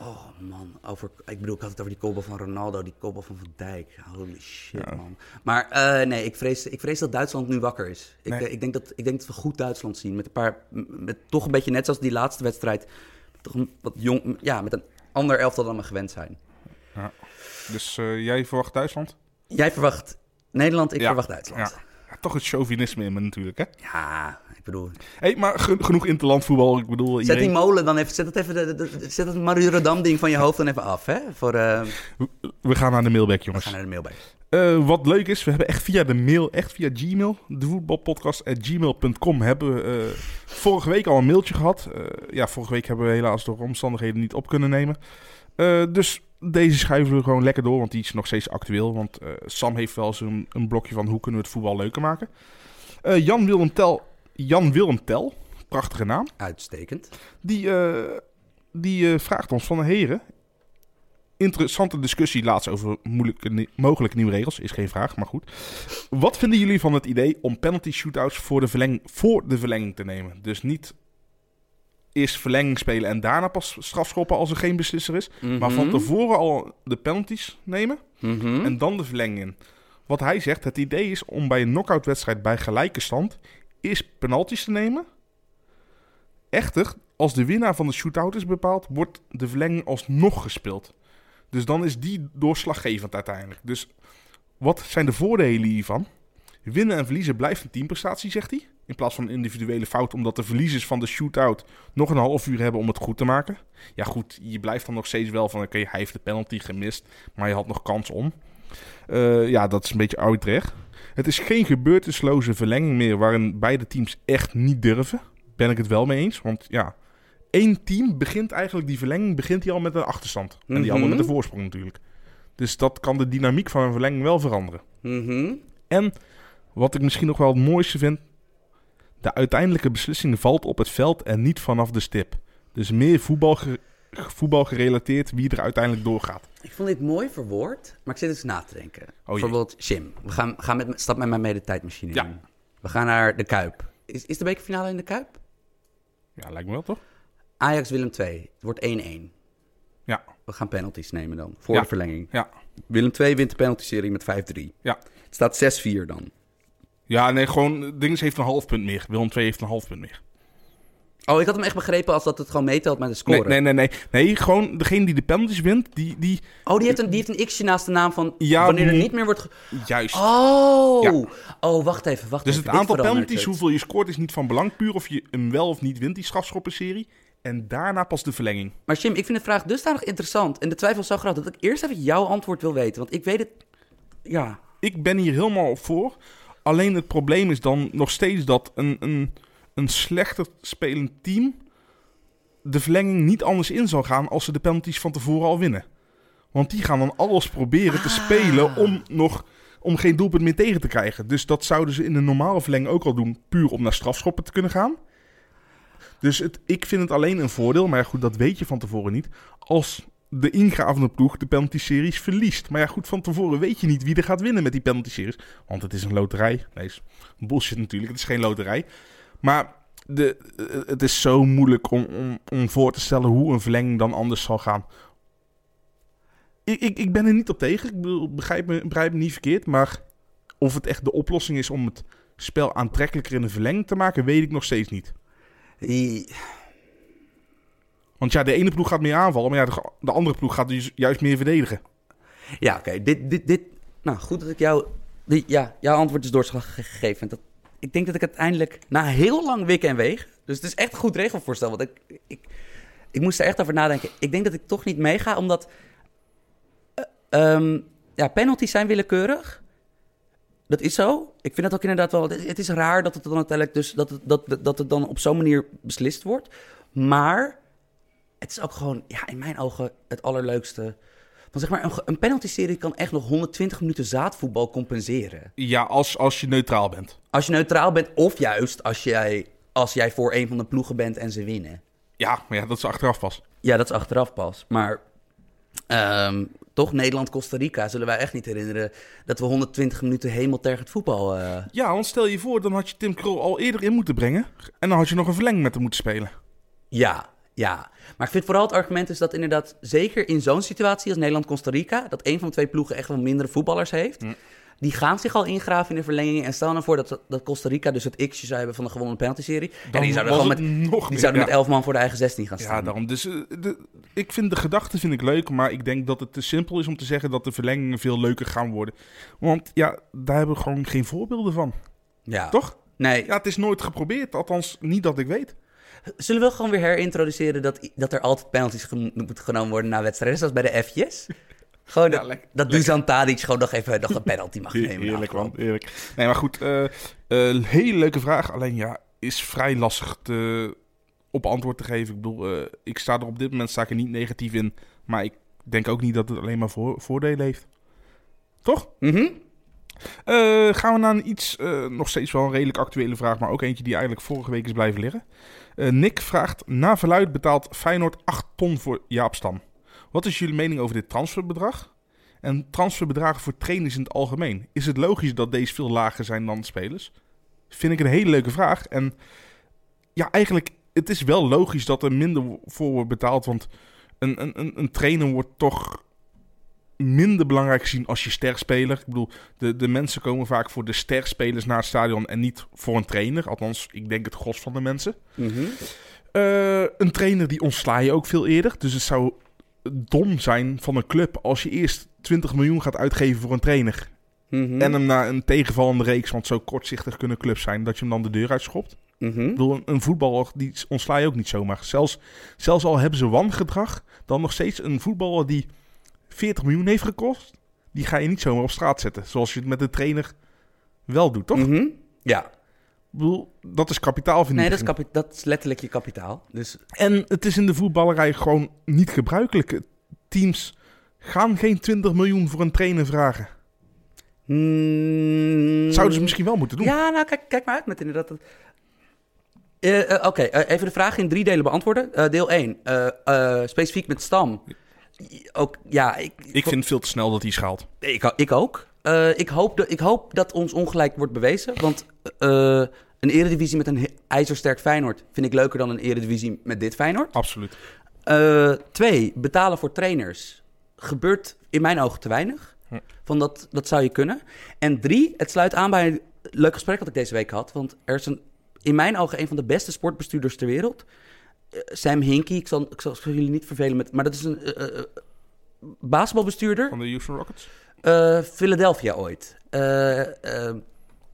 Speaker 1: Oh man, over, ik bedoel, ik had het over die kobbel van Ronaldo, die kobbel van Van Dijk. Holy shit,
Speaker 2: Ja.
Speaker 1: man. Maar nee, ik vrees, ik vrees dat Duitsland nu wakker is. Ik,
Speaker 2: Nee.
Speaker 1: ik, denk dat, ik denk dat we goed Duitsland zien. Met een paar, met toch een beetje net zoals die laatste wedstrijd. Toch een wat jong, ja, met een ander elftal dan we gewend zijn.
Speaker 2: Dus eh, jij verwacht Duitsland?
Speaker 1: Jij verwacht Nederland, ik
Speaker 2: Ja,
Speaker 1: verwacht Duitsland.
Speaker 2: Ja. Ja, toch het chauvinisme in me natuurlijk, hè?
Speaker 1: Ja, ik bedoel...
Speaker 2: hey, maar ge- genoeg interlandvoetbal. Ik bedoel,
Speaker 1: Zet die molen dan even... Zet dat even... De, de- de- zet dat Marurodam ding van je hoofd dan even af, hè? Voor... eh,
Speaker 2: we gaan naar de mailback,
Speaker 1: we
Speaker 2: jongens.
Speaker 1: gaan naar de mail bij.
Speaker 2: Eh, wat leuk is, we hebben echt via de mail, echt via Gmail, de voetbalpodcast gmail.com, hebben we vorige week al een mailtje gehad. Eh, ja, vorige week hebben we helaas door omstandigheden niet op kunnen nemen. Dus deze schuiven we gewoon lekker door, want die is nog steeds actueel. Want eh, Sam heeft wel eens een, blokje van hoe kunnen we het voetbal leuker maken. Eh, Jan Willem Tel, Jan Willem Tel, prachtige naam,
Speaker 1: Uitstekend.
Speaker 2: die, eh, die vraagt ons van de heren. Interessante discussie laatst over moeilijke, mogelijke nieuwe regels. Is geen vraag, maar goed. Wat vinden jullie van het idee om penalty shootouts voor de, verleng voor de verlenging te nemen? Dus niet eerst verlenging spelen en daarna pas strafschoppen als er geen beslisser is. Maar van
Speaker 1: Mhm.
Speaker 2: tevoren al de penalties nemen
Speaker 1: Mhm.
Speaker 2: en dan de verlenging in. Wat hij zegt, het idee is om bij een knockout wedstrijd bij gelijke stand eerst penalties te nemen. Echter, als de winnaar van de shootout is bepaald, wordt de verlenging alsnog gespeeld. Dus dan is die doorslaggevend uiteindelijk. Dus wat zijn de voordelen hiervan? Winnen en verliezen blijft een teamprestatie, zegt hij. In plaats van een individuele fout, omdat de verliezers van de shootout nog een half uur hebben om het goed te maken. Ja, goed, je blijft dan nog steeds wel van: oké, hij heeft de penalty gemist, maar je had nog kans om. Eh, ja, dat is een beetje arbitrair. Het is geen gebeurtenisloze verlenging meer waarin beide teams echt niet durven. Ben ik het wel mee eens. Want ja, één team begint eigenlijk die verlenging begint hij al met een achterstand. En die
Speaker 1: Mhm.
Speaker 2: ander met een voorsprong natuurlijk. Dus dat kan de dynamiek van een verlenging wel veranderen.
Speaker 1: Mhm.
Speaker 2: En wat ik misschien nog wel het mooiste vind, de uiteindelijke beslissing valt op het veld en niet vanaf de stip. Dus meer voetbal, ge- voetbal gerelateerd wie er uiteindelijk doorgaat.
Speaker 1: Ik vond dit mooi verwoord, maar ik zit eens na te denken.
Speaker 2: jee.
Speaker 1: Bijvoorbeeld, Jim, we gaan, gaan met, stap met mij mee de tijdmachine
Speaker 2: Ja.
Speaker 1: in. We gaan naar de Kuip. Is, is de bekerfinale in de Kuip?
Speaker 2: Ja, lijkt me wel toch?
Speaker 1: Ajax-Willem 2. Het wordt 1-1.
Speaker 2: Ja.
Speaker 1: We gaan penalties nemen dan, voor
Speaker 2: Ja.
Speaker 1: de verlenging.
Speaker 2: Ja.
Speaker 1: Willem 2 wint de penalty-serie met 5-3.
Speaker 2: Ja.
Speaker 1: Het staat 6-4 dan.
Speaker 2: Ja, nee, gewoon Dings heeft een half punt meer. Willem II heeft een half punt meer.
Speaker 1: Oh, ik had hem echt begrepen als dat het gewoon meetelt met de score.
Speaker 2: nee, nee, nee. Nee, gewoon degene die de penalties wint, die, die
Speaker 1: Oh, die heeft, een, die heeft een x'je naast de naam van
Speaker 2: Ja,
Speaker 1: wanneer er niet meer wordt...
Speaker 2: juist.
Speaker 1: Oh!
Speaker 2: Ja.
Speaker 1: Oh, wacht even, wacht
Speaker 2: dus
Speaker 1: even.
Speaker 2: het aantal penalties, hoeveel je scoort, is niet van belang. Puur of je hem wel of niet wint, die strafschoppenserie. En daarna pas de verlenging.
Speaker 1: Maar Jim, ik vind de vraag dusdanig interessant. En de twijfel zo groot dat ik eerst even jouw antwoord wil weten. Want ik weet het... Ja.
Speaker 2: Ik ben hier helemaal voor. Alleen het probleem is dan nog steeds dat een, een, een slechter spelend team de verlenging niet anders in zal gaan als ze de penalties van tevoren al winnen. Want die gaan dan alles proberen te
Speaker 1: Ah.
Speaker 2: spelen om nog om geen doelpunt meer tegen te krijgen. Dus dat zouden ze in een normale verlenging ook al doen, puur om naar strafschoppen te kunnen gaan. Dus het, ik vind het alleen een voordeel, maar goed, dat weet je van tevoren niet. Als de ingravende ploeg de penalty-series verliest. Maar ja, goed, van tevoren weet je niet wie er gaat winnen met die penalty-series. Want het is een loterij. Nee, is bullshit natuurlijk. Het is geen loterij. Maar de, eh, het is zo moeilijk om, om, voor te stellen hoe een verlenging dan anders zal gaan. Ik, ik, ik ben er niet op tegen. Ik begrijp me, begrijp me niet verkeerd. Maar of het echt de oplossing is om het spel aantrekkelijker in een verlenging te maken, weet ik nog steeds niet. Want ja, de ene ploeg gaat meer aanvallen, maar ja, de, de andere ploeg gaat dus juist meer verdedigen.
Speaker 1: Ja, oké. Dit, dit, dit... Nou, goed dat ik jou... Die, ja, jouw antwoord is doorslag gegeven. En Dat, ik denk dat ik uiteindelijk na heel lang wikken en weeg... Dus het is echt een goed regelvoorstel. Want ik, ik, ik moest er echt over nadenken. Ik denk dat ik toch niet meega, omdat... eh, ehm, ja, penalties zijn willekeurig. Dat is zo. Ik vind het ook inderdaad wel... Het is raar dat het dan uiteindelijk dus... Dat dat, dat het dan op zo'n manier beslist wordt. Maar het is ook gewoon, ja, in mijn ogen het allerleukste. Want zeg maar, een, een penalty-serie kan echt nog 120 minuten zaadvoetbal compenseren.
Speaker 2: Ja, als, als je neutraal bent.
Speaker 1: Als je neutraal bent, of juist als jij, als jij voor een van de ploegen bent en ze winnen.
Speaker 2: Ja, maar ja, dat is achteraf pas.
Speaker 1: Ja, dat is achteraf pas. Maar ehm, toch, Nederland-Costa Rica zullen wij echt niet herinneren dat we 120 minuten hemeltergend voetbal... Uh...
Speaker 2: Ja, want stel je voor, dan had je Tim Krul al eerder in moeten brengen. En dan had je nog een verlenging met hem moeten spelen.
Speaker 1: Ja, ja, maar ik vind vooral het argument is dat inderdaad, zeker in zo'n situatie als Nederland-Costa Rica, dat een van de twee ploegen echt wel mindere voetballers heeft. Die gaan zich al ingraven in de verlenging. En stel nou voor dat, dat Costa Rica dus het x zou hebben van de gewonnen penalty-serie. En die zouden, gewoon met, nog die zouden met elf man voor de eigen 16 gaan staan.
Speaker 2: Ja, daarom. Dus uh, de, ik vind de gedachte vind ik leuk. Maar ik denk dat het te simpel is om te zeggen dat de verlengingen veel leuker gaan worden. Want ja, daar hebben we gewoon geen voorbeelden van. Ja. Toch?
Speaker 1: Nee.
Speaker 2: Ja, het is nooit geprobeerd. Althans, niet dat ik weet.
Speaker 1: Zullen we gewoon weer herintroduceren dat, dat er altijd penalties moeten genomen worden na wedstrijden, zoals bij de F's? Gewoon ja, dat, dat Dusan Tadic gewoon nog even nog een penalty mag nemen.
Speaker 2: Heerlijk man, eerlijk. Nee, maar goed, uh, uh, hele leuke vraag. Alleen ja, is vrij lastig te, op antwoord te geven. Ik bedoel, uh, ik sta er op dit moment sta ik er niet negatief in. Maar ik denk ook niet dat het alleen maar voor, voordelen heeft. Toch?
Speaker 1: Mhm.
Speaker 2: Uh, gaan we naar een iets, nog steeds wel een redelijk actuele vraag, maar ook eentje die eigenlijk vorige week is blijven liggen. Uh, Nick vraagt, na verluid betaalt Feyenoord 8 ton voor Jaap Stam. Wat is jullie mening over dit transferbedrag? En transferbedragen voor trainers in het algemeen. Is het logisch dat deze veel lager zijn dan spelers? Vind ik een hele leuke vraag. En ja, eigenlijk, het is wel logisch dat er minder voor wordt betaald, want een, een, een trainer wordt toch minder belangrijk gezien als je sterspeler. Ik bedoel, de, de mensen komen vaak voor de sterspelers naar het stadion en niet voor een trainer. Althans, ik denk het gros van de mensen.
Speaker 1: Mm
Speaker 2: een trainer die ontsla je ook veel eerder. Dus het zou dom zijn van een club als je eerst 20 miljoen gaat uitgeven voor een trainer.
Speaker 1: Mhm.
Speaker 2: En hem na een tegenvallende reeks, want zo kortzichtig kunnen clubs zijn, dat je hem dan de deur uitschopt.
Speaker 1: Mm
Speaker 2: Ik bedoel, een, een voetballer die ontsla je ook niet zomaar. Zelfs, zelfs al hebben ze wangedrag, dan nog steeds een voetballer die 40 miljoen heeft gekost, die ga je niet zomaar op straat zetten. Zoals je het met de trainer wel doet, toch?
Speaker 1: Mhm. Ja.
Speaker 2: Ik bedoel, dat is kapitaal,
Speaker 1: Nee, dat is, dat is letterlijk je kapitaal. Dus...
Speaker 2: En het is in de voetballerij gewoon niet gebruikelijk. Teams gaan geen 20 miljoen voor een trainer vragen.
Speaker 1: Mm.
Speaker 2: Zouden ze misschien wel moeten doen.
Speaker 1: Ja, nou, kijk, kijk maar uit met inderdaad... Uh, uh, Oké, okay. uh, even de vraag in drie delen beantwoorden. deel 1, specifiek met Stam ook, ja, ik,
Speaker 2: ik vind het veel te snel dat hij schaalt.
Speaker 1: Ik, ik ook. Uh, ik, hoop de, ik hoop dat ons ongelijk wordt bewezen. Want uh, een eredivisie met een ijzersterk Feyenoord... vind ik leuker dan een eredivisie met dit Feyenoord.
Speaker 2: Absoluut.
Speaker 1: Uh, twee, betalen voor trainers gebeurt in mijn ogen te weinig. Hm. Van dat, dat zou je kunnen. En drie, het sluit aan bij een leuk gesprek dat ik deze week had. Want er is een, in mijn ogen een van de beste sportbestuurders ter wereld... Sam Hinkie, ik zal, ik zal jullie niet vervelen met... Maar dat is een uh, uh, basketbalbestuurder.
Speaker 2: Van de Houston Rockets?
Speaker 1: Uh, Philadelphia ooit.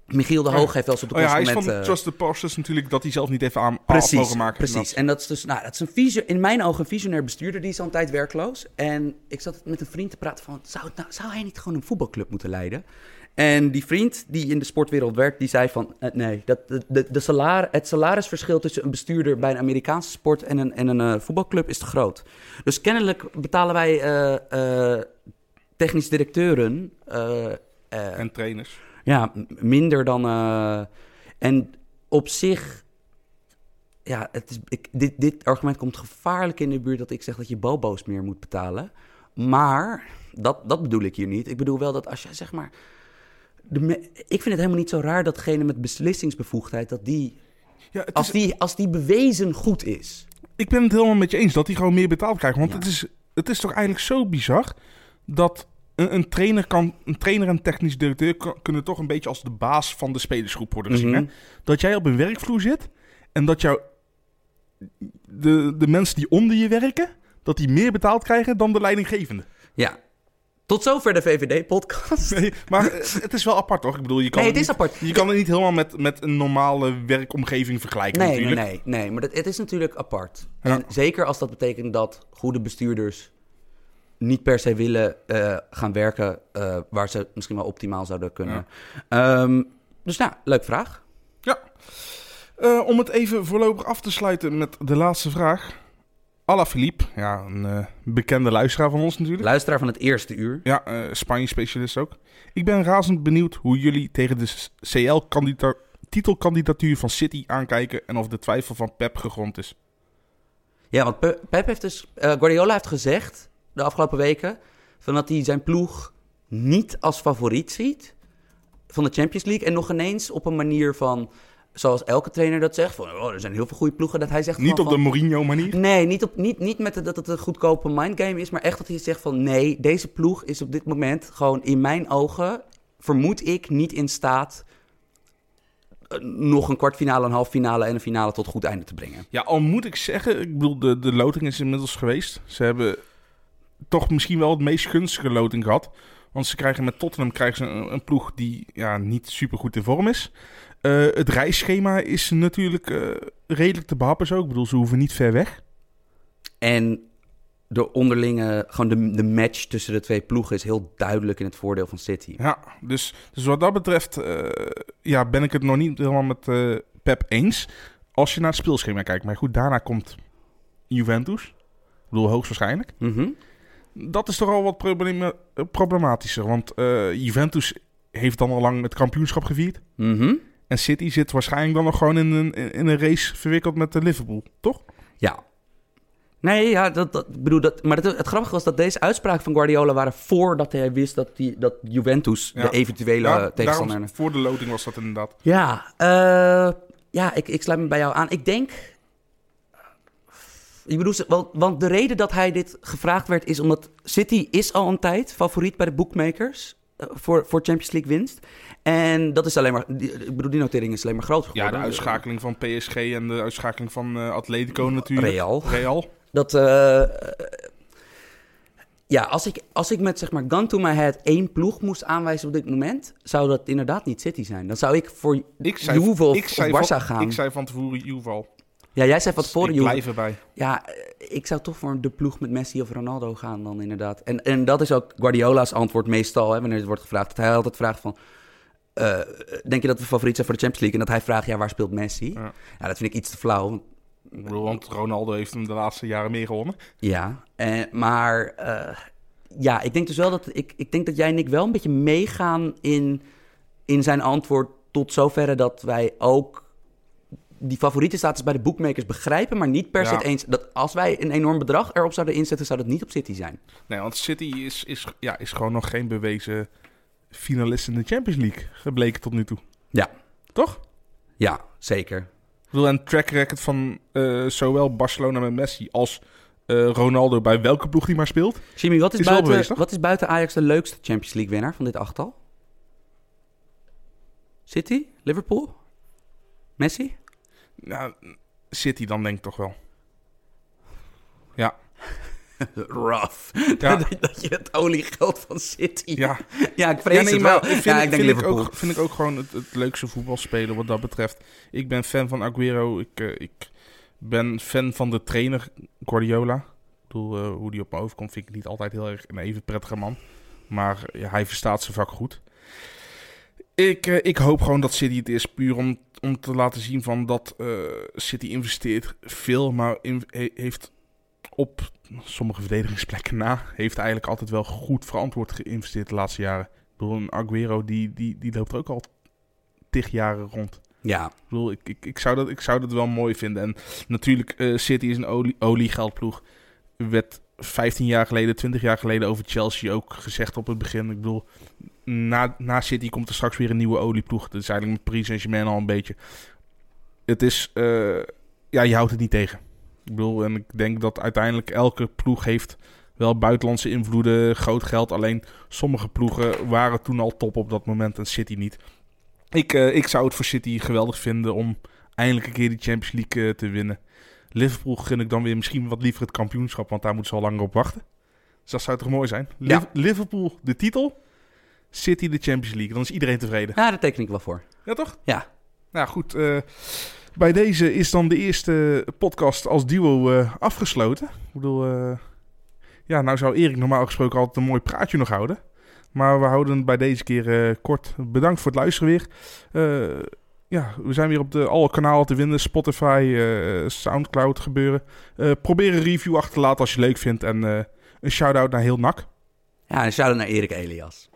Speaker 1: Michiel de Hoog oh, heeft wel eens op de
Speaker 2: oh, ja, hij is van Trust the Process natuurlijk dat hij zelf niet even aan
Speaker 1: precies,
Speaker 2: mogen maken.
Speaker 1: Precies, en dat is dus, nou, dat is een visio, in mijn ogen een visionair bestuurder, die is al een tijd werkloos. En ik zat met een vriend te praten van, zou, nou, zou hij niet gewoon een voetbalclub moeten leiden? En die vriend die in de sportwereld werkt, die zei van... Uh, nee, dat, de, de, de salar, het salarisverschil tussen een bestuurder bij een Amerikaanse sport en een, en een uh, voetbalclub is te groot. Dus kennelijk betalen wij uh, technisch directeuren...
Speaker 2: en trainers.
Speaker 1: Ja, minder dan... en op zich... Ja, het is, ik, dit, dit argument komt gevaarlijk in de buurt dat ik zeg dat je bobo's meer moet betalen. Maar dat, dat bedoel ik hier niet. Ik bedoel wel dat als je zeg maar de, ik vind het helemaal niet zo raar dat degene met beslissingsbevoegdheid, dat die, ja, als, die als die bewezen goed is.
Speaker 2: Ik ben het helemaal met je eens dat hij gewoon meer betaald krijgt. Want het, is, het is toch eigenlijk zo bizar dat een, een, trainer, kan, een trainer en technisch directeur kunnen toch een beetje als de baas van de spelersgroep worden gezien. Mhm. Dat jij op een werkvloer zit en dat jou de, de mensen die onder je werken, dat die meer betaald krijgen dan de leidinggevende.
Speaker 1: Ja, tot zover de VVD-podcast.
Speaker 2: Nee, maar het is wel apart, toch? Ik bedoel, je kan,
Speaker 1: nee, het is apart.
Speaker 2: Je kan het niet helemaal met, met een normale werkomgeving vergelijken
Speaker 1: nee,
Speaker 2: natuurlijk.
Speaker 1: Nee, nee, nee. Maar dat, het is natuurlijk apart. En zeker als dat betekent dat goede bestuurders niet per se willen uh, gaan werken uh, waar ze misschien wel optimaal zouden kunnen. Ja. Um, dus nou, leuke vraag.
Speaker 2: Ja. Uh, om het even voorlopig af te sluiten met de laatste vraag. Alla Philippe, ja, een bekende luisteraar van ons natuurlijk.
Speaker 1: Luisteraar van het eerste uur.
Speaker 2: Ja, Spanje-specialist ook. Ik ben razend benieuwd hoe jullie tegen de CL-titelkandidatuur van City aankijken en of de twijfel van Pep gegrond is.
Speaker 1: Ja, want Pep heeft dus. Uh, Guardiola heeft gezegd de afgelopen weken. Van dat hij zijn ploeg niet als favoriet ziet. Van de Champions League. En nog ineens op een manier van. Zoals elke trainer dat zegt. Van, oh, er zijn heel veel goede ploegen. Dat hij zegt
Speaker 2: niet op de Mourinho-manier?
Speaker 1: Nee, niet, op, niet, niet met dat het een goedkope mindgame is. Maar echt dat hij zegt van. Nee, deze ploeg is op dit moment gewoon in mijn ogen. Vermoed ik niet in staat nog een kwartfinale, een halffinale en een finale tot goed einde te brengen.
Speaker 2: Ja, al moet ik zeggen, ik bedoel, de, de loting is inmiddels geweest. Ze hebben toch misschien wel het meest gunstige loting gehad. Want ze krijgen met Tottenham krijgen ze een, een ploeg die ja, niet super goed in vorm is. Uh, het reisschema is natuurlijk uh, redelijk te behappen zo. Ik bedoel, ze hoeven niet ver weg.
Speaker 1: En de onderlinge, gewoon de, de match tussen de twee ploegen is heel duidelijk in het voordeel van City.
Speaker 2: Ja, dus, dus wat dat betreft uh, ja, ben ik het nog niet helemaal met Pep eens. Als je naar het speelschema kijkt. Maar goed, daarna komt Juventus. Ik bedoel, hoogstwaarschijnlijk.
Speaker 1: Mm -hmm.
Speaker 2: Dat is toch al wat problema problematischer. Want Juventus heeft dan al lang het kampioenschap gevierd.
Speaker 1: Mm -hmm.
Speaker 2: En City zit waarschijnlijk dan nog gewoon in een, in een race verwikkeld met de Liverpool, toch?
Speaker 1: Ja, Nee, ja, dat, dat bedoel dat. Maar het, het, grappige was dat deze uitspraken van Guardiola waren voordat hij wist dat, die, dat Juventus de eventuele ja, tegenstander.
Speaker 2: Daarom, voor de loting was dat inderdaad.
Speaker 1: Ja, uh, ja, ik, ik sluit me bij jou aan. Ik denk. Ik bedoel, want, want de reden dat hij dit gevraagd werd is omdat City is al een tijd favoriet bij de bookmakers voor, voor Champions League winst. En dat is alleen maar, die, ik bedoel, die notering is alleen maar groot geworden.
Speaker 2: Ja, de uitschakeling van PSG en de uitschakeling van uh, Atletico natuurlijk.
Speaker 1: Real.
Speaker 2: Real.
Speaker 1: Dat, uh, ja, als ik, als ik met zeg maar gun to my head één ploeg moest aanwijzen op dit moment, zou dat inderdaad niet City zijn. Dan zou ik voor
Speaker 2: ik zei,
Speaker 1: Juve of,
Speaker 2: ik zei van,
Speaker 1: gaan.
Speaker 2: Ik zei van tevoren Juve
Speaker 1: Ja, jij zei van tevoren
Speaker 2: Juve. Ik blijf erbij.
Speaker 1: Ja, ik zou toch voor de ploeg met Messi of Ronaldo gaan dan inderdaad. En, en dat is ook Guardiola's antwoord meestal, hè, wanneer het wordt gevraagd. Dat hij altijd vraagt van, uh, denk je dat we favoriet zijn voor de Champions League? En dat hij vraagt, ja, waar speelt Messi? Ja, ja dat vind ik iets te flauw.
Speaker 2: Want Ronaldo heeft hem de laatste jaren meer gewonnen.
Speaker 1: Ja, eh, maar uh, ja, ik denk dus wel dat ik, ik denk dat jij en ik wel een beetje meegaan in, in zijn antwoord tot zoverre dat wij ook die favoriete status bij de bookmakers begrijpen, maar niet per se eens dat als wij een enorm bedrag erop zouden inzetten, zou dat niet op City zijn.
Speaker 2: Nee, want City is, is, ja, is gewoon nog geen bewezen finalist in de Champions League gebleken tot nu toe.
Speaker 1: Ja.
Speaker 2: Toch?
Speaker 1: Ja, zeker
Speaker 2: bedoel, een track record van uh, zowel Barcelona met Messi als uh, Ronaldo bij welke ploeg die maar speelt.
Speaker 1: Jimmy, wat is, is buiten, bewezen, wat is buiten Ajax de leukste Champions League winnaar van dit achttal? City? Liverpool? Messi?
Speaker 2: Nou, City dan denk ik toch wel. Ja.
Speaker 1: rough. Ja. dat, je het oliegeld van City.
Speaker 2: Ja,
Speaker 1: ja ik vrees ja, nee, het wel.
Speaker 2: Vind, ja, ik denk vind Liverpool. Ik ook, vind ik ook gewoon het, het leukste voetbalspelen wat dat betreft. Ik ben fan van Aguero. Ik, uh, ik ben fan van de trainer Guardiola. Ik bedoel, uh, hoe die op me overkomt vind ik niet altijd heel erg een even prettige man. Maar ja, hij verstaat zijn vak goed. Ik, uh, ik hoop gewoon dat City het is puur om, om te laten zien van dat City investeert veel, maar in, he, heeft op sommige verdedigingsplekken na, heeft eigenlijk altijd wel goed verantwoord geïnvesteerd de laatste jaren. Ik bedoel, een Aguero die, die, die loopt er ook al tig jaren rond.
Speaker 1: Ja.
Speaker 2: Ik bedoel, ik, ik, ik, zou, dat, ik zou dat wel mooi vinden. En natuurlijk, uh, City is een olie, oliegeldploeg. Werd 15 jaar geleden, 20 jaar geleden over Chelsea ook gezegd op het begin. Ik bedoel, na, na City komt er straks weer een nieuwe olieploeg. Dat is eigenlijk met Paris Saint-Germain al een beetje. Het is, uh, ja, je houdt het niet tegen. Ik bedoel, en ik denk dat uiteindelijk elke ploeg heeft wel buitenlandse invloeden, groot geld. Alleen sommige ploegen waren toen al top op dat moment en City niet. Ik, uh, ik zou het voor City geweldig vinden om eindelijk een keer die Champions League uh, te winnen. Liverpool gun ik dan weer misschien wat liever het kampioenschap, want daar moeten ze al langer op wachten. Dus dat zou toch mooi zijn?
Speaker 1: Ja.
Speaker 2: Liverpool de titel, City de Champions League. Dan is iedereen tevreden.
Speaker 1: Ja, daar teken ik wel voor.
Speaker 2: Ja, toch?
Speaker 1: Ja.
Speaker 2: Nou goed, uh, bij deze is dan de eerste podcast als duo uh, afgesloten. Ik bedoel, uh, Ja, nou zou Erik normaal gesproken altijd een mooi praatje nog houden. Maar we houden het bij deze keer kort. Bedankt voor het luisteren weer. Ja, we zijn weer op de, alle kanalen te vinden. Spotify, Soundcloud gebeuren. probeer een review achter te laten als je leuk vindt. En een shout-out naar heel NAC.
Speaker 1: Ja, een shout-out naar Erik Elias.